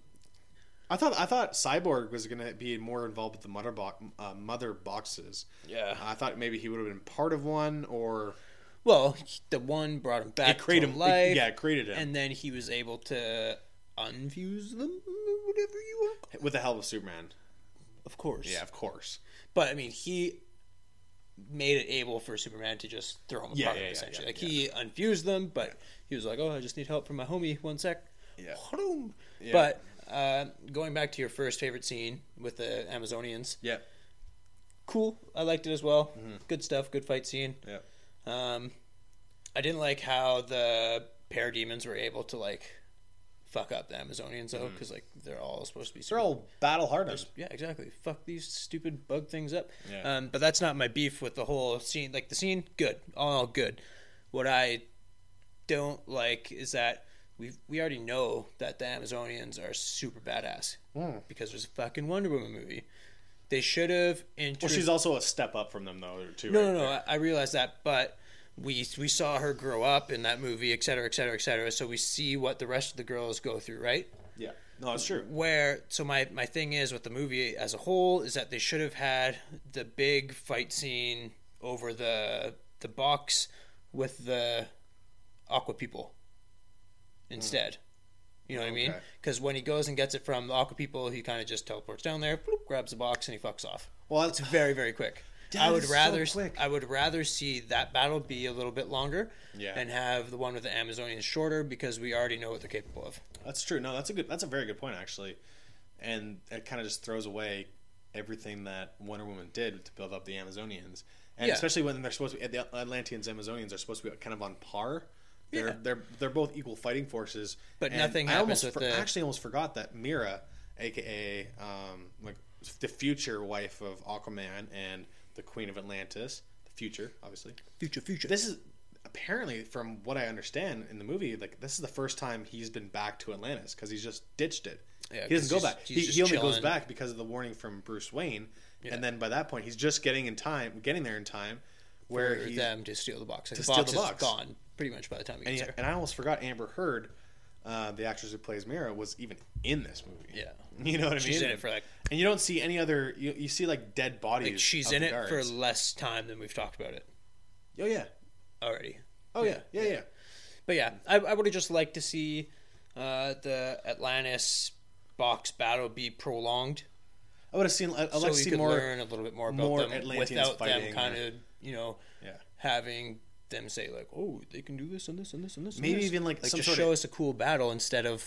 I thought I thought Cyborg was going to be more involved with the mother bo- uh, mother boxes. yeah. I thought maybe he would have been part of one, or Well, the one brought him back it created to him. life, yeah, it created him and then he was able to unfuse them, whatever you want. with the help of Superman. Of course. Yeah, of course. But I mean, he made it able for Superman to just throw him apart, Yeah, yeah, yeah, essentially. yeah, like he unfused them, but he was like, "Oh, I just need help from my homie. One sec." Yeah. Yeah. But uh, going back to your first favorite scene with the Amazonians, Yeah. cool. I liked it as well. Mm-hmm. Good stuff. Good fight scene. Yeah. Um, I didn't like how the parademons were able to like fuck up the Amazonians though, because like they're all supposed to be. Mm. They're all battle hardened. Yeah, exactly. Fuck these stupid bug things up. Yeah. Um, but that's not my beef with the whole scene. Like the scene, good, all, all good. What I don't like is that we we already know that the Amazonians are super badass Hmm. because there's a fucking Wonder Woman movie. They should have Well, she's also a step up from them though, too. no, right no, no. there. I, I realize that, but we we saw her grow up in that movie, et cetera, et cetera, et cetera. So we see what the rest of the girls go through, right? Yeah. No, it's true. where so my my thing is with the movie as a whole is that they should have had the big fight scene over the the box with the aqua people mm. instead you know what i mean because when he goes and gets it from the aqua people he kind of just teleports down there bloop, grabs the box and he fucks off Well, it's very very quick I would so rather quick. I would rather see that battle be a little bit longer Yeah. and have the one with the Amazonians shorter because we already know what they're capable of. That's true. No, that's a good. That's a very good point actually, and it kind of just throws away everything that Wonder Woman did to build up the Amazonians, and Yeah. especially when they're supposed to be the Atlanteans, Amazonians are supposed to be kind of on par. They're Yeah. they're they're both equal fighting forces. But and nothing I happens almost with for- the- I actually almost forgot that Mera, aka um, like the future wife of Aquaman and the Queen of Atlantis, the future, obviously. Future, future. This is apparently, from what I understand in the movie, like this is the first time he's been back to Atlantis because he's just ditched it. Yeah, he doesn't go back. He, he only goes back because of the warning from Bruce Wayne, Yeah. and then by that point, he's just getting in time, getting there in time, where for them to steal the box. Like, to the steal box the is box. gone pretty much by the time he and, gets he- there. and I almost forgot Amber Heard, uh, the actress who plays Mera, was even in this movie. Yeah, You know what I mean. she's in it for like, and you don't see any other. You, you see like dead bodies. like she's in the it guards. for less time than we've talked about it Oh yeah. already. Oh yeah. Yeah yeah. But yeah, I, I would have just liked to see uh, the Atlantis box battle be prolonged, I would have seen. I'd so like to see more. learn a little bit more about more them Atlanteans without them kind or- of, you know, Yeah. having them say like, "Oh, they can do this and this and this and this." and Maybe this." even, like, some just show of- us a cool battle instead of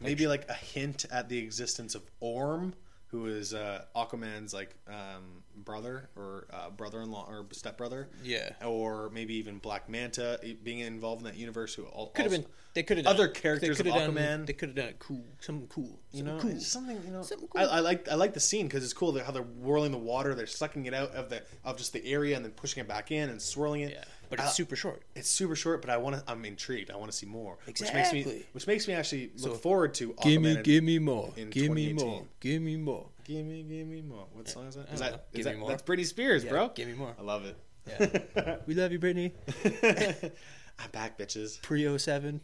maybe like a hint at the existence of Orm, who is uh, Aquaman's like um, brother or uh, brother-in-law or stepbrother. Yeah. Or maybe even Black Manta being involved in that universe. Who al- could have been. They could have other done, characters They could of have done. Aquaman. They could have done it cool. Something cool. You Something know, cool. something you know. Something I, cool. I like I like the scene because it's cool that how they're whirling the water, they're sucking it out of the of just the area and then pushing it back in and swirling it. Yeah, but it's super short. It's super short, but I want to. I'm intrigued. I want to see more. Which makes me, Exactly. which makes me actually look So, forward to. Give me, Aquaman give me more. Give me more. Give me more. Give me, give me more. What song is that? I that, know. is Give that me more. that's Britney Spears, Yeah, bro? give me more. I love it. Yeah. We love you, Britney. I'm back, bitches. Pre 07.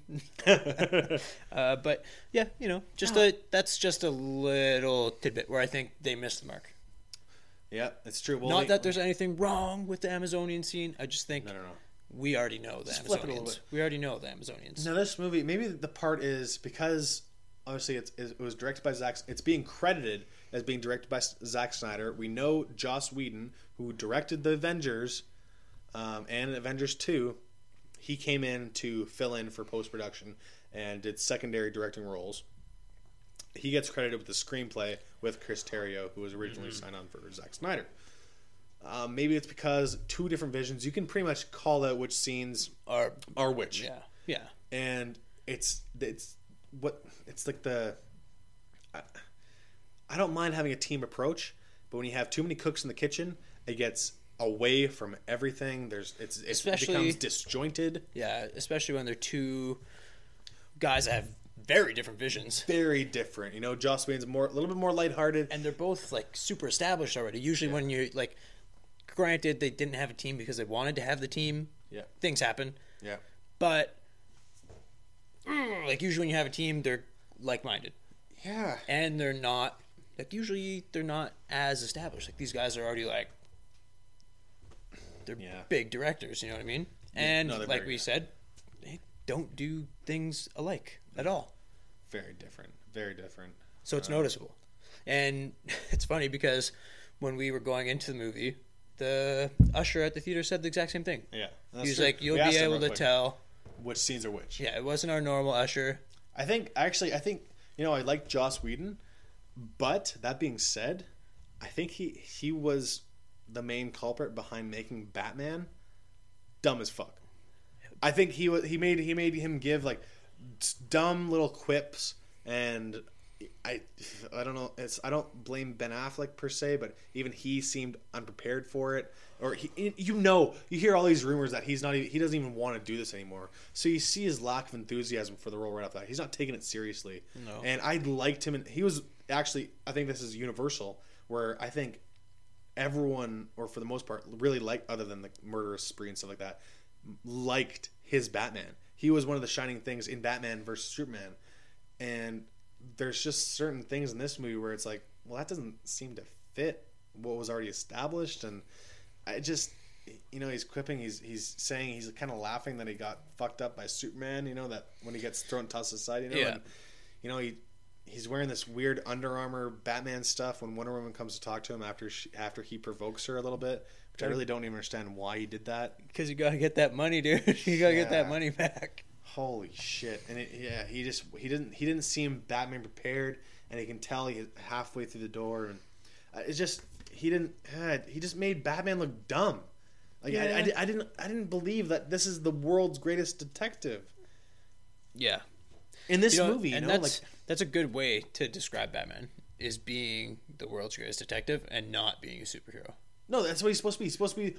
uh, but yeah, you know, just a that's just a little tidbit where I think they missed the mark. yeah, it's true. Well, Not they- that there's anything wrong with the Amazonian scene. I just think no, no, no. we already know the Just flip it a little Amazonians. bit. We already know the Amazonians. Now this movie, maybe the part is because obviously it's, it was directed by Zack. It's being credited as being directed by Zack Snyder. We know Joss Whedon, who directed the Avengers um, and Avengers Two. He came in to fill in for post production and did secondary directing roles. He gets credited with the screenplay with Chris Terrio, who was originally signed on for Zack Snyder. Um, maybe it's because two different visions. You can pretty much call out which scenes Or are which yeah, yeah. and it's it's what it's like the I, I don't mind having a team approach but when you have too many cooks in the kitchen it gets away from everything there's it's, it's Especially- it becomes disjointed Yeah, especially when they're two guys that have very different visions. very different you know Joss Whedon's more a little bit more lighthearted And they're both like super established already. Usually when you're like granted they didn't have a team because they wanted to have the team. yeah Things happen. yeah But like usually when you have a team, they're like-minded, Yeah. and they're not like usually they're not as established. Like these guys are already like they're Yeah. big directors. You know what I mean? And no, like we good. said, they don't do things alike at all. Very different. Very different. So it's Uh, noticeable. And it's funny because when we were going into the movie, the usher at the theater said the exact same thing. Yeah. he was like, "You'll be able to tell." which scenes are which. Yeah, it wasn't our normal usher. I think actually, I think you know, I like Joss Whedon, but that being said, I think he he was the main culprit behind making Batman dumb as fuck. I think he was he made he made him give like dumb little quips and I I don't know it's I don't blame Ben Affleck per se but even he seemed unprepared for it or he, you know you hear all these rumors that he's not even, he doesn't even want to do this anymore so you see his lack of enthusiasm for the role right off that he's not taking it seriously No. and I liked him and he was actually I think this is universal where I think everyone or for the most part really liked other than the murderous spree and stuff like that liked his Batman. He was one of the shining things in Batman versus Superman. And there's just certain things in this movie where it's like, well, that doesn't seem to fit what was already established. And I just, you know, he's quipping, he's he's saying, he's kind of laughing that he got fucked up by Superman. You know that when he gets thrown tossed aside, you know, Yeah. and, you know he. He's wearing this weird Under Armour Batman stuff when Wonder Woman comes to talk to him after she, after he provokes her a little bit, which I really don't even understand why he did that. Because you gotta get that money, dude. you gotta get that money back. Holy shit! And it, yeah, he just he didn't he didn't seem Batman prepared, and he can tell he halfway through the door, and uh, it's just he didn't uh, he just made Batman look dumb. Like I, I, Yeah. I didn't I didn't believe that this is the world's greatest detective Yeah. In this You know, movie. You and know, that's like that's a good way to describe Batman is being the world's greatest detective and not being a superhero. no, that's what he's supposed to be. He's supposed to be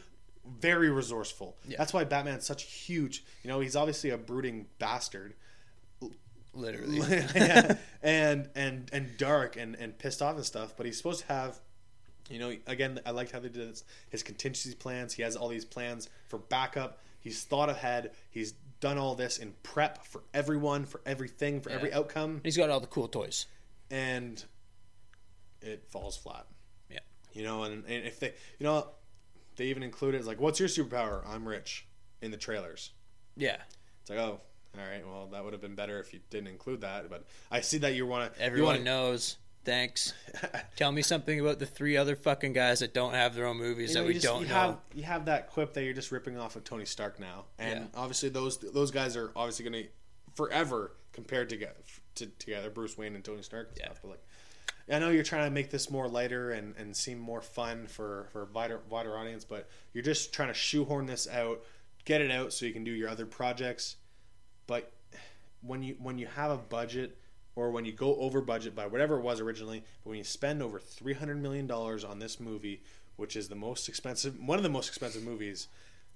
very resourceful. Yeah. That's why Batman's such huge. You know, he's obviously a brooding bastard. Literally. yeah, and and and dark and and pissed off and stuff. But he's supposed to have, you know, again, I liked how they did this, his contingency plans. He has all these plans for backup. He's thought ahead. He's done all this in prep for everyone, for everything, for every Yeah. outcome, He's got all the cool toys. and it falls flat. Yeah. You know, and, and if they, you know, they even included it's like, "What's your superpower?" I'm rich in the trailers. Yeah. It's like, oh, all right. Well, that would have been better if you didn't include that. But I see that you want to. Everyone you wanna, knows. Thanks. Tell me something about the three other fucking guys that don't have their own movies you that we just- don't you know. Have, you have that quip that you're just ripping off of Tony Stark now, and Yeah. obviously those those guys are obviously going to forever compared together to, together, Bruce Wayne and Tony Stark and Yeah. stuff. But like, I know you're trying to make this more lighter and, and seem more fun for for a wider wider audience, but you're just trying to shoehorn this out, get it out so you can do your other projects. But when you when you have a budget or when you go over budget by whatever it was originally, but when you spend over three hundred million dollars on this movie, which is the most expensive, one of the most expensive movies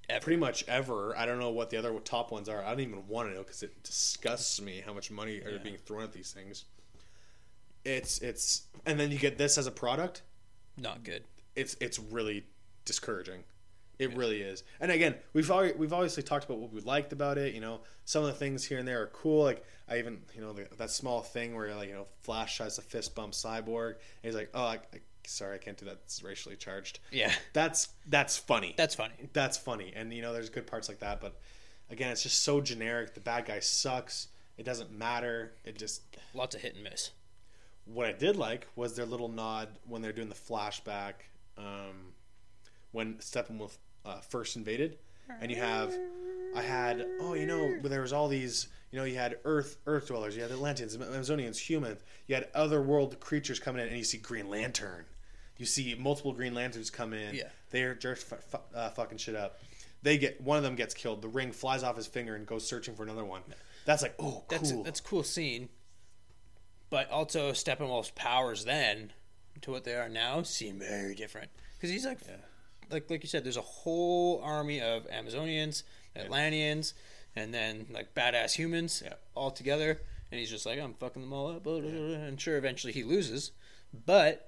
Ever. pretty much ever. I don't know what the other top ones are. I don't even want to know because it disgusts me how much money are being thrown at these things. It's it's and then you get this as a product. Not good. It's it's really discouraging. It really is. And again, we've already, we've obviously talked about what we liked about it. You know, some of the things here and there are cool. Like I even you know the, that small thing where like you know Flash tries to fist bump Cyborg. And he's like, oh, I, I, sorry, I can't do that. It's racially charged. Yeah. That's that's funny. That's funny. that's funny. And you know, there's good parts like that. But again, it's just so generic. The bad guy sucks. It doesn't matter. It just Lots of hit and miss. what I did like was their little nod when they're doing the flashback um, when Steppenwolf uh, first invaded, and you have I had oh you know there was all these you know you had Earth Earth dwellers, you had Atlanteans, Amazonians, humans, you had other world creatures coming in, and you see Green Lantern. You see multiple Green Lanterns come in. Yeah. they're just fu- uh, fucking shit up. They get one of them gets killed. The ring flies off his finger and goes searching for another one. That's like oh That's cool. that's a cool scene. But also Steppenwolf's powers then to what they are now seem very different. Because he's like, like like you said, there's a whole army of Amazonians, Atlanteans, and then like badass humans Yeah. all together. And he's just like, I'm fucking them all up. blah, blah, blah. And sure, eventually he loses, but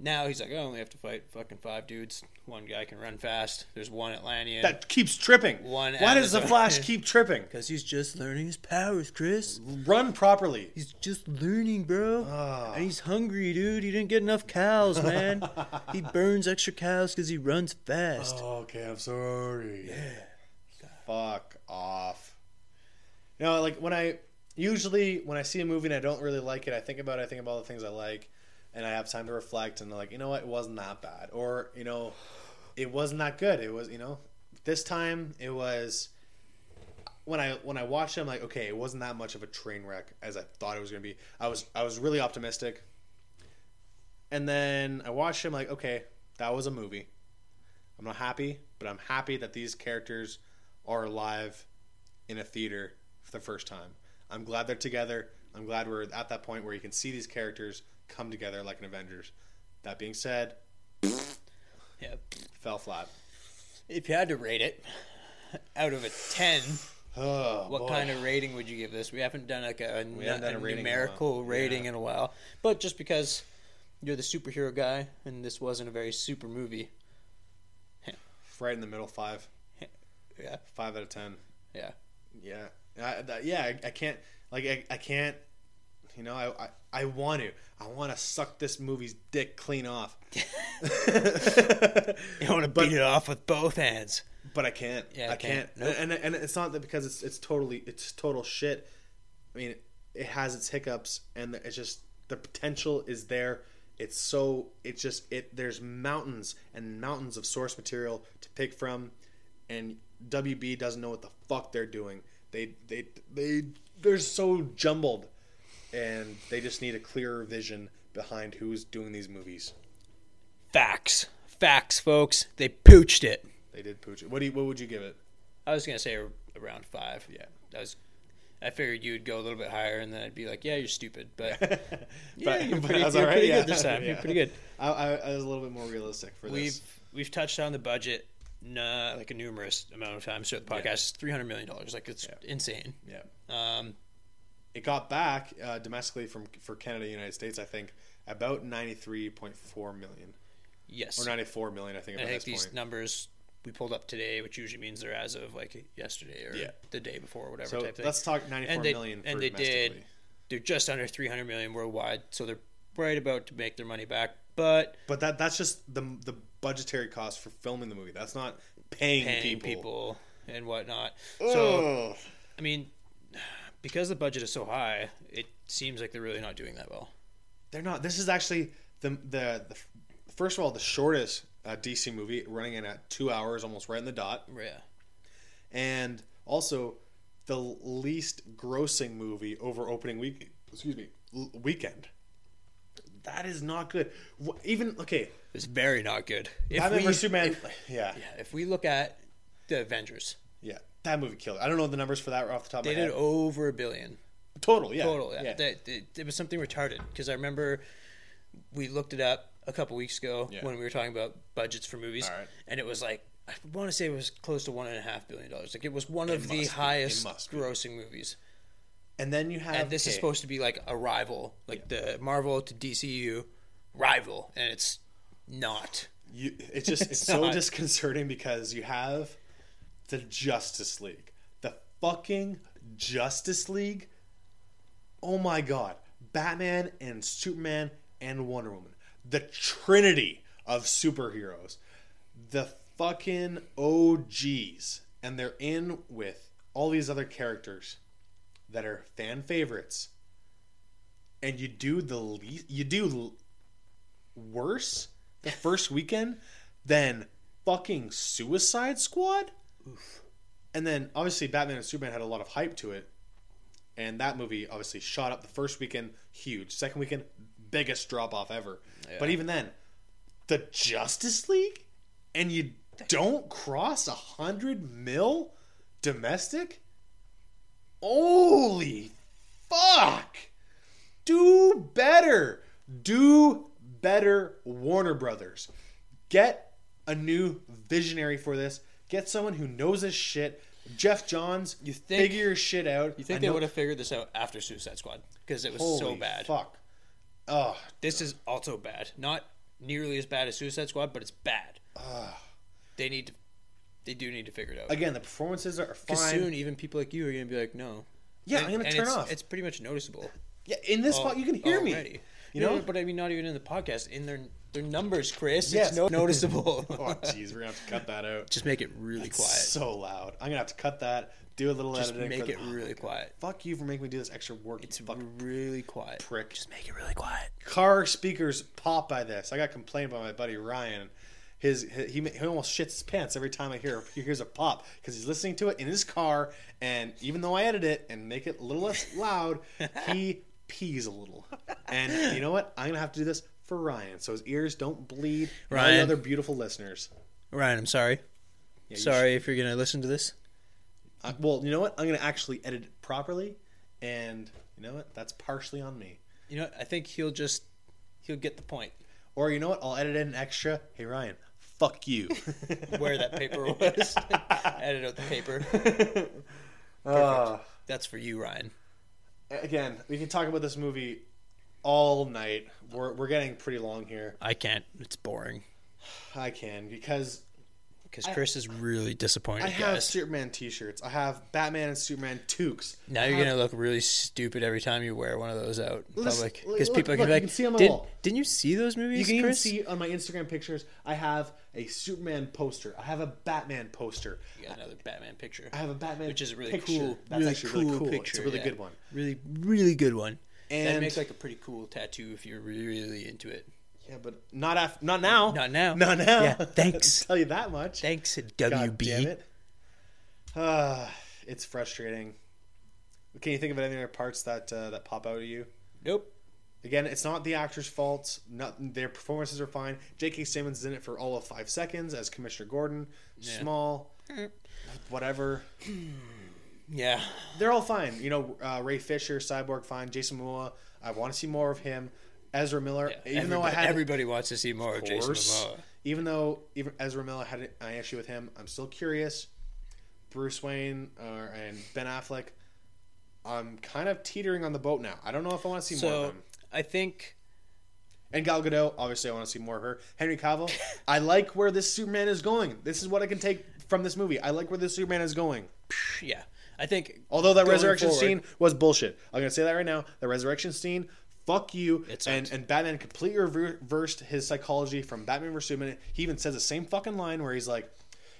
Now he's like, I only have to fight fucking five dudes. One guy can run fast. There's one Atlantean. That keeps tripping. One Why does the Amazon- Flash keep tripping? Because he's just learning his powers, Chris. Run properly. He's just learning, bro. Ah. And he's hungry, dude. He didn't get enough cows, man. he burns extra cows because he runs fast. Oh, okay, I'm sorry. Yeah. Fuck off. You know, like when I usually when I see a movie and I don't really like it, I think about it, I think about all the things I like, and I have time to reflect and like, you know what, it wasn't that bad, or you know, it wasn't that good. It was, you know, this time it was. When I when I watched it, I'm like, okay, it wasn't that much of a train wreck as I thought it was gonna be. I was I was really optimistic, and then I watched him like, okay, that was a movie. I'm not happy, but I'm happy that these characters are alive in a theater for the first time. I'm glad they're together. I'm glad we're at that point where you can see these characters come together like an Avengers. That being said, Yeah. fell flat. If you had to rate it out of a 10, Oh, what boy. kind of rating would you give this? We haven't done like a, done a rating in a numerical rating Yeah. in a while. But just because you're the superhero guy and this wasn't a very super movie. right in the middle? Five, Yeah. five out of ten. Yeah. Yeah, I, that, yeah. I, I can't like I, I can't. You know, I, I I want to. I want to suck this movie's dick clean off. You want to beat it off with both hands. but I can't. Yeah, I I can't. can't. Nope. And and it's not that because it's it's totally it's total shit. I mean, it has its hiccups, and it's just the potential is there. It's so it's just it. There's mountains and mountains of source material to pick from, and WB doesn't know what the fuck they're doing. They they they they're so jumbled, and they just need a clearer vision behind who's doing these movies. Facts. Facts, folks. They pooched it. They did pooch it. What do you, what would you give it? I was gonna say around five. Yeah. That was. I figured you'd go a little bit higher, and then I'd be like, "Yeah, you're stupid," but but, yeah, you're pretty, I was you're all right, pretty yeah. good this time. Yeah. You're pretty good. I, I, I was a little bit more realistic for We've this. we've touched on the budget, nah, like a numerous amount of times throughout the podcast. Three hundred million dollars. Like it's insane. Yeah, Um, it got back uh, domestically from for Canada, United States. I think about ninety three point four million yes. or ninety four million. I think I at think this these point. numbers we pulled up today, which usually means they're as of like yesterday or Yeah. the day before, or whatever So type thing. let's talk ninety four And they- and they did- They're just under three hundred million worldwide, so they're right about to make their money back. But But that that's just the the budgetary cost for filming the movie. That's not paying, paying people. people. and whatnot. So I mean, because the budget is so high, it seems like they're really not doing that well. They're not. This is actually the the, the first of all the shortest uh, DC movie, running in at two hours, almost right in the dot. Yeah. and also the least grossing movie over opening week excuse me l- weekend that is not good even okay It's very not good. If Batman we, Superman if- yeah yeah, if we look at the Avengers, yeah that movie killed. I don't know the numbers for that off the top they of my did head over a billion. total yeah total. Yeah, they, it was something retarded because I remember we looked it up a couple weeks ago Yeah. when we were talking about budgets for movies, All right. and it was like I want to say it was close to one and a half billion dollars. Like it was one of the be. Highest grossing movies, and then you have and this is supposed to be like a rival, like the Marvel to DCU rival, and it's not. you, it's just it's, It's so disconcerting because you have the Justice League. The fucking Justice League? Oh my god. Batman and Superman and Wonder Woman. The trinity of superheroes. The fucking OGs and they're in with all these other characters that are fan favorites. And you do the least you do worse the first weekend than fucking Suicide Squad. And then obviously Batman and Superman had a lot of hype to it, and that movie obviously shot up the first weekend huge. Second weekend biggest drop off ever. But even then, the Justice League, and you don't cross a hundred mil domestic. Holy fuck! Do better. Do better, Warner Brothers. Get a new visionary for this. Get someone who knows his shit. Geoff Johns, you think- figure your shit out. You think I they would have figured this out after Suicide Squad because it was Holy so bad. Fuck. Oh, This is also bad. Not nearly as bad as Suicide Squad, but it's bad. They need to. They do need to figure it out. Again, the performances are fine. soon, even people like you are going to be like, no. yeah, And- I'm gonna turn it's, off. It's pretty much noticeable. yeah, in this spot you can hear me. You No, know? but I mean, not even in the podcast. In their their numbers, Chris. Yes. It's no, noticeable. Oh, jeez, we're gonna have to cut that out. Just make it really quiet. So loud. I'm gonna have to cut that. Do a little Just editing. make for it the- really quiet. Fuck you for making me do this extra work. It's you fucking really quiet. prick. Just make it really quiet. car speakers pop by this. I got complained by my buddy Ryan. His, his he, he almost shits his pants every time I hear he hears a pop because he's listening to it in his car, and even though I edit it and make it a little less loud, he pees a little. And you know what? I'm gonna have to do this for Ryan so his ears don't bleed. and all the Ryan. other beautiful listeners. Ryan, I'm sorry. Yeah, you sorry if you're going to listen to this. uh, well, you know what? I'm gonna actually edit it properly, and you know what? That's partially on me. You know, what? I think he'll just he'll get the point Or you know what? I'll edit in an extra. Hey Ryan, fuck you. where that paper was. Edit out the paper. Uh, That's for you, Ryan. Again, we can talk about this movie all night. We're we're getting pretty long here. I can't. It's boring I can because because Chris is really disappointed, I have guys. Superman T-shirts. I have Batman and Superman toques. Now I you're have- gonna look really stupid every time you wear one of those out in public because look- people are look, gonna be can like, Did. "Didn't you see those movies, You can Chris?" see on my Instagram pictures. I have a Superman poster. I have a Batman poster. You got another Batman picture, I have a Batman, which is a really picture. cool. That's really actually cool really cool. picture. It's a really yeah. good one. Really, really good one. And And- make like a pretty cool tattoo if you're really into it. Yeah, but not af- not now. Not now. Not now. Yeah, thanks. Tell you that much. Thanks, God WB. damn it. Ah, it's frustrating. Can you think of any other parts that uh, that pop out at you? Nope. Again, it's not the actors' fault. Not their performances are fine. J.K. Simmons is in it for all of five seconds as Commissioner Gordon. Yeah. Small, whatever. Yeah. They're all fine. You know, uh, Ray Fisher, Cyborg, fine. Jason Momoa. I want to see more of him. Ezra Miller. Yeah, even though I everybody- had everybody wants to see more of, Jason. Momoa. Even though even Ezra Miller had an issue with him, I'm still curious. Bruce Wayne uh, and Ben Affleck. I'm kind of teetering on the boat now. I don't know if I want to see more of them. I think And Gal Gadot, obviously, I want to see more of her. Henry Cavill, I like where this Superman is going. This is what I can take from this movie. I like where this Superman is going. yeah. I think Although that resurrection forward- scene was bullshit. I'm gonna say that right now. The resurrection scene, fuck you. It and and Batman completely reversed his psychology from Batman vs Superman. He even says the same fucking line where he's like,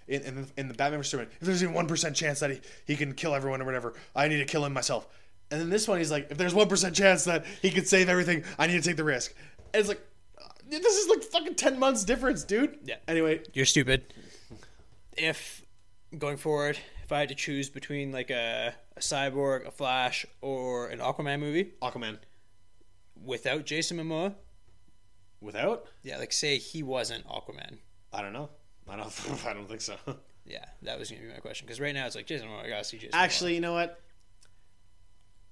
in, in, the, in the Batman vs Superman, if there's even one percent chance that he, he can kill everyone or whatever, I need to kill him myself. And then this one, he's like, if there's one percent chance that he could save everything, I need to take the risk. And it's like, uh, this is like fucking ten months difference, dude. Yeah. Anyway, you're stupid. If going forward, if I had to choose between like a, a cyborg, a Flash, or an Aquaman movie Aquaman without Jason Momoa, without, yeah, like say he wasn't Aquaman. I don't know. I don't. I don't think so. Yeah, that was gonna be my question because right now it's like Jason Momoa. I gotta see Jason. Actually, you know what?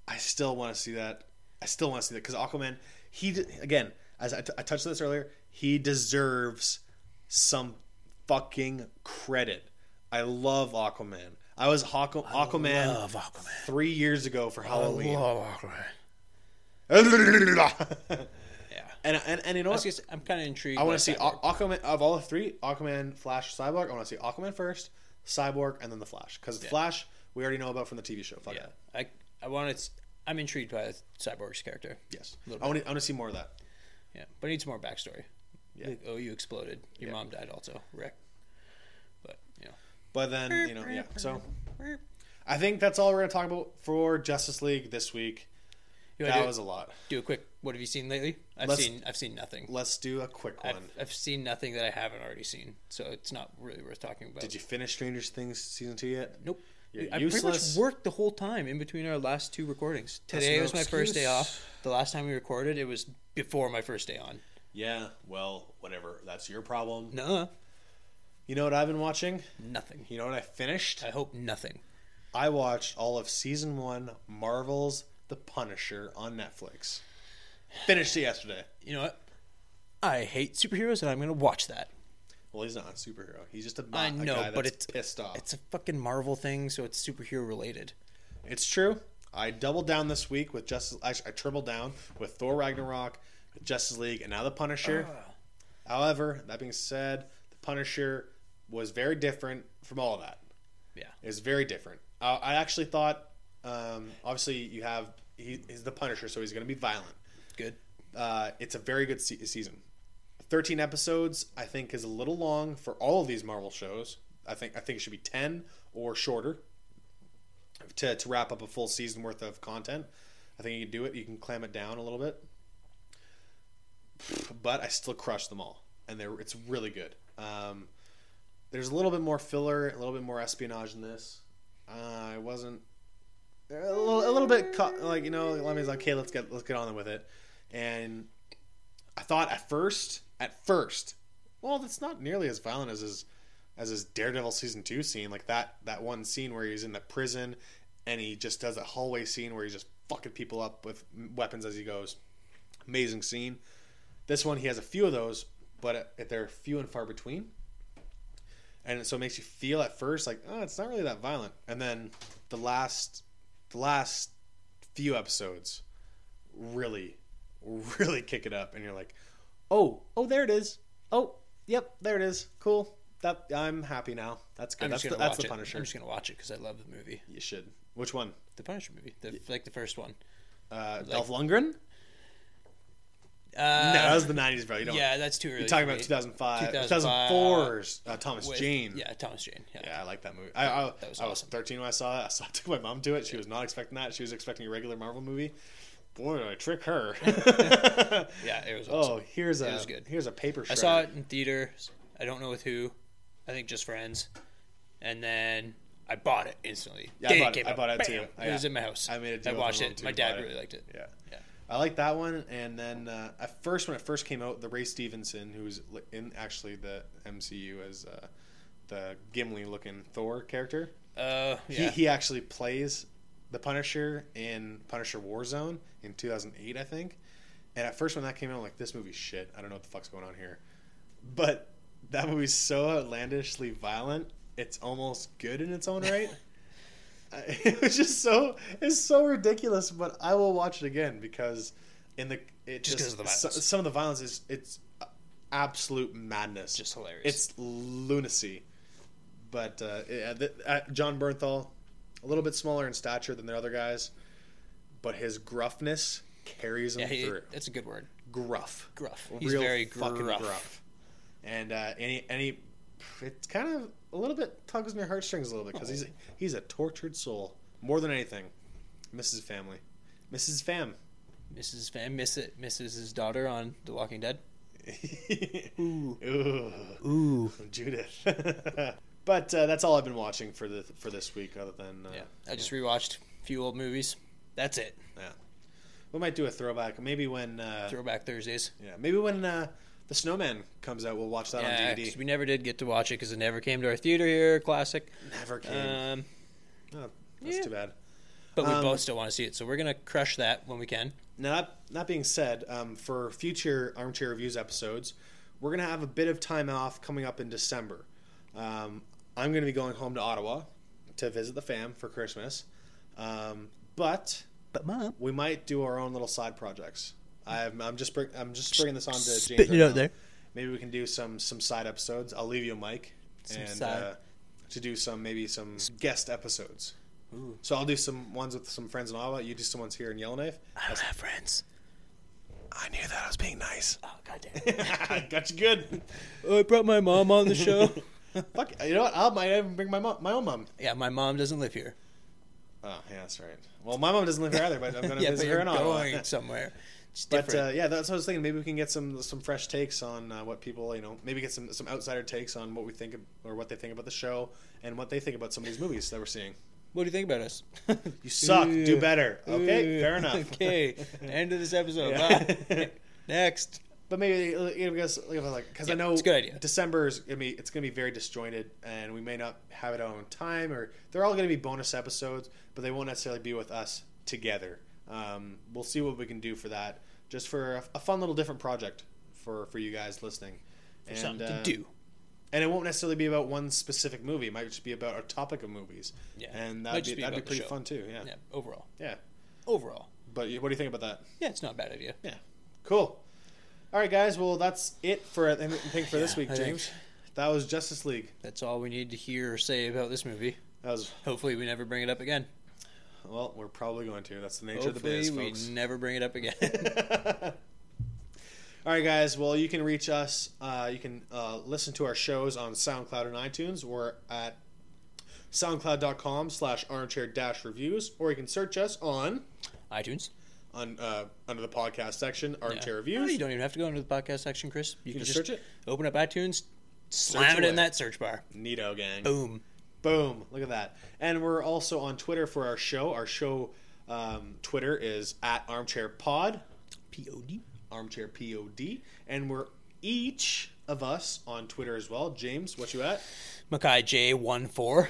I still want to see that. I still want to see that because Aquaman. He again, as I, t- I touched on this earlier, he deserves some fucking credit. I love Aquaman. I was Aqu- Momoa. Aquaman love Aquaman. three years ago for Halloween. I love Aquaman. And, Yeah, and and you know what? Just, I'm kind of intrigued. I want to see Cyborg. Aqu- Aquaman of all the three: Aquaman, Flash, Cyborg. I want to see Aquaman first, Cyborg, and then the Flash. Because Yeah. Flash, we already know about from the TV show. Fuck Yeah, that. I I want to. I'm intrigued by Cyborg's character. Yes, I want to. I want to see more of that. Yeah, but it needs more backstory. Yeah. Like, oh, you exploded. Your Yeah. mom died also. Rick. But you know. But then you know, yeah. So I think that's all we're gonna talk about for Justice League this week. That was a lot. do a quick. What have you seen lately? I've Let's- seen. I've seen nothing. Let's do a quick I've, one. I've seen nothing that I haven't already seen, so it's not really worth talking about. Did you finish Stranger Things season two yet? Nope. You're I pretty much worked the whole time in between our last two recordings. Today no was my first day off. The last time we recorded, it was before my first day on. Yeah. Well, whatever. That's your problem. No, You know what I've been watching? nothing. You know what I finished? I hope nothing. I watched all of season one Marvel's The Punisher on Netflix. Finished it yesterday. You know what? I hate superheroes, and I'm gonna watch that. Well, he's not a superhero. He's just a, I a know, guy but it's pissed off. It's a fucking Marvel thing, so it's superhero related. It's true. I doubled down this week with Justice. Actually, I tripled down with Thor Ragnarok, Justice League, and now the Punisher. However, that being said, the Punisher was very different from all of that. Yeah. It's very different. Uh, I actually thought, um, obviously, you have he, he's the Punisher, so he's going to be violent. Good. Uh, it's a very good se- season. Thirteen episodes, I think, is a little long for all of these Marvel shows. I think I think it should be ten or shorter to to wrap up a full season worth of content. I think you can do it. You can clam it down a little bit, but I still crush them all, and they're it's really good. Um, there's a little bit more filler, a little bit more espionage in this. Uh, I wasn't a little, a little bit like you know. Let me like, okay, let's get let's get on with it. And I thought at first, at first, well, that's not nearly as violent as his as his Daredevil season two scene. Like that that one scene where he's in the prison and he just does a hallway scene where he's just fucking people up with weapons as he goes. Amazing scene. This one he has a few of those, but they're few and far between. And so it makes you feel at first like, oh, it's not really that violent. And then the last the last few episodes really really kick it up and you're like, "Oh, oh there it is. Oh, yep, there it is. Cool. That I'm happy now. That's good. I'm that's just the, gonna that's watch the it. Punisher. I'm just gonna watch it because I love the movie, You should. Which one? the Punisher movie, the, like the first one. Uh, Dolph Lundgren? Uh, no, that was the '90s, bro. You don't. yeah, that's too early. You're talking about me. 2005, 2005, 2004's uh, Thomas With- Jane. Yeah, Thomas Jane. Yeah. Yeah, I like that movie. I, I, That was I was 13 when I saw it. I saw, took my mom to it. She was not expecting that. She was expecting a regular Marvel movie. Boy, did I trick her. Yeah, it was awesome. oh, here's a It was good. here's a paper. I saw it in theaters. I don't know with who. I think just friends. And then I bought it instantly. Yeah, I bought it. I bought it too. It was Yeah. in my house. I made a deal I watched it. My dad really liked it. Yeah. Yeah. I like that one, and then uh, at first when it first came out, the Ray Stevenson, who's in actually the MCU as uh, the Gimli-looking Thor character, Uh, he, he actually plays the Punisher in Punisher Warzone in 2008, I think. And at first when that came out, I'm like, this movie's shit. I don't know what the fuck's going on here. But that movie's so outlandishly violent, it's almost good in its own right. It was just so it's so ridiculous, but I will watch it again because in the it Just just, of the so- some of the violence is it's absolute madness. just hilarious. It's lunacy. But uh, uh, Jon Bernthal, a little bit smaller in stature than the other guys, but his gruffness carries him yeah, he, through. that's a good word. Gruff, Gruff. He's real very fucking gruff. gruff. And uh, any any, it's kind of a little bit tugs on your heartstrings a little bit because he's he's a tortured soul more than anything. Misses family, Mrs. Fam. Mrs. Fam, miss it, misses his daughter on The Walking Dead. Ooh. Ooh. Ooh. Judith. but uh, that's all I've been watching for the for this week, other than uh, Yeah, I just rewatched a few old movies. That's it. yeah. We might do a throwback. Maybe when uh, Throwback Thursdays. yeah, maybe when uh, the Snowman comes out, we'll watch that Yeah, on 'cause DVD. we never did get to watch it because it never came to our theater here. Classic. Never came. Um, oh, that's yeah. too bad. but we Um, both still want to see it, so we're gonna crush that when we can. Now, that, that being said, um, for future Armchair Reviews episodes, we're going to have a bit of time off coming up in December. Um, I'm going to be going home to Ottawa to visit the fam for Christmas. Um, but But mom, we might do our own little side projects. I'm, I'm just bring, I'm just bringing this on to James. spitting right it out now. there. Maybe we can do some some side episodes. I'll leave you a mic Some and uh, to do some maybe some guest episodes. Ooh. So I'll do some ones with some friends in Ottawa. You do some ones here in Yellowknife. I don't have friends. I knew that I was being nice. Oh goddamn! Got you good. I brought my mom on the show. Fuck, you know what? I might even bring my mom, my own mom. yeah, my mom doesn't live here. Oh, yeah, that's right. Well, my mom doesn't live here either, but I'm going to yeah, visit her in Ottawa. going somewhere. It's But uh, yeah, that's what I was thinking. Maybe we can get some some fresh takes on uh, what people, you know, maybe get some some outsider takes on what we think of, or what they think about the show and what they think about some of these movies that we're seeing. what do you think about us? You suck. Do better. Okay, Ooh. fair enough. okay, end of this episode. Yeah. Next. But maybe you know, because like because I know it's a good idea. December is gonna be it's gonna be very disjointed, and we may not have it on time, or they're all gonna be bonus episodes, but they won't necessarily be with us together. Um, we'll see what we can do for that, just for a, a fun little different project for for you guys listening. And, Something uh, to do. and it won't necessarily be about one specific movie. It might just be about a topic of movies. Yeah. and that'd be, be that'd be pretty fun too. Yeah. Yeah. Overall. yeah. Overall. But what do you think about that? Yeah, it's not a bad idea. Yeah, cool. All right, guys. Well, that's it for I think for this week, James. That was Justice League. That's all we need to hear or say about this movie. That was Hopefully, we never bring it up again. Well. We're probably going to. That's the nature of the Hopefully, biz, we never bring it up again. All right, guys. Well, you can reach us. Uh, you can uh, listen to our shows on SoundCloud and iTunes. We're at soundcloud.com slash armchair dash reviews, or you can search us on iTunes. on uh, under the podcast section, armchair Yeah. reviews. No, you don't even have to go into the podcast section, Chris. You, You can can just search it. open up iTunes, slam it away. in that search bar. Neato gang. Boom. Boom. Look at that. And we're also on Twitter for our show. Our show um, Twitter is at armchair pod. P-O-D. armchair pod and we're each of us on twitter as well james what you at Mackay J14.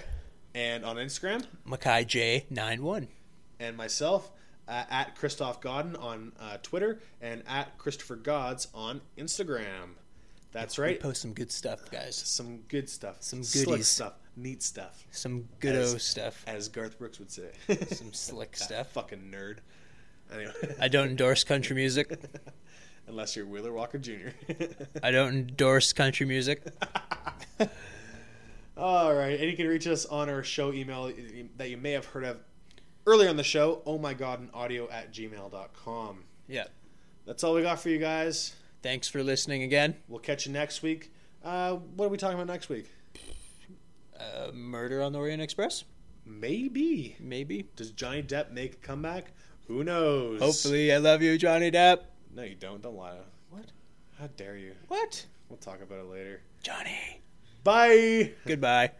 and on instagram Mackay J91. and myself uh, at christoph godden on uh, twitter and at christopher gods on instagram that's We right post some good stuff, guys. some good stuff Some slick goodies. stuff neat stuff Some good o As- stuff. as garth brooks would say Some slick stuff. fucking nerd anyway I don't endorse country music. unless you're wheeler walker jr I don't endorse country music. All right, and you can reach us on our show email that you may have heard of earlier on the show, oh my god, an audio at gmail.com. Yeah. That's all we got for you guys. Thanks for listening again. We'll catch you next week. Uh, what are we talking about next week? Uh, Murder on the Orient Express? Maybe. Maybe. Does Johnny Depp make a comeback? Who knows? Hopefully, I love you, Johnny Depp. No, you don't. Don't lie. What? How dare you? What? We'll talk about it later. Johnny. Bye. Goodbye.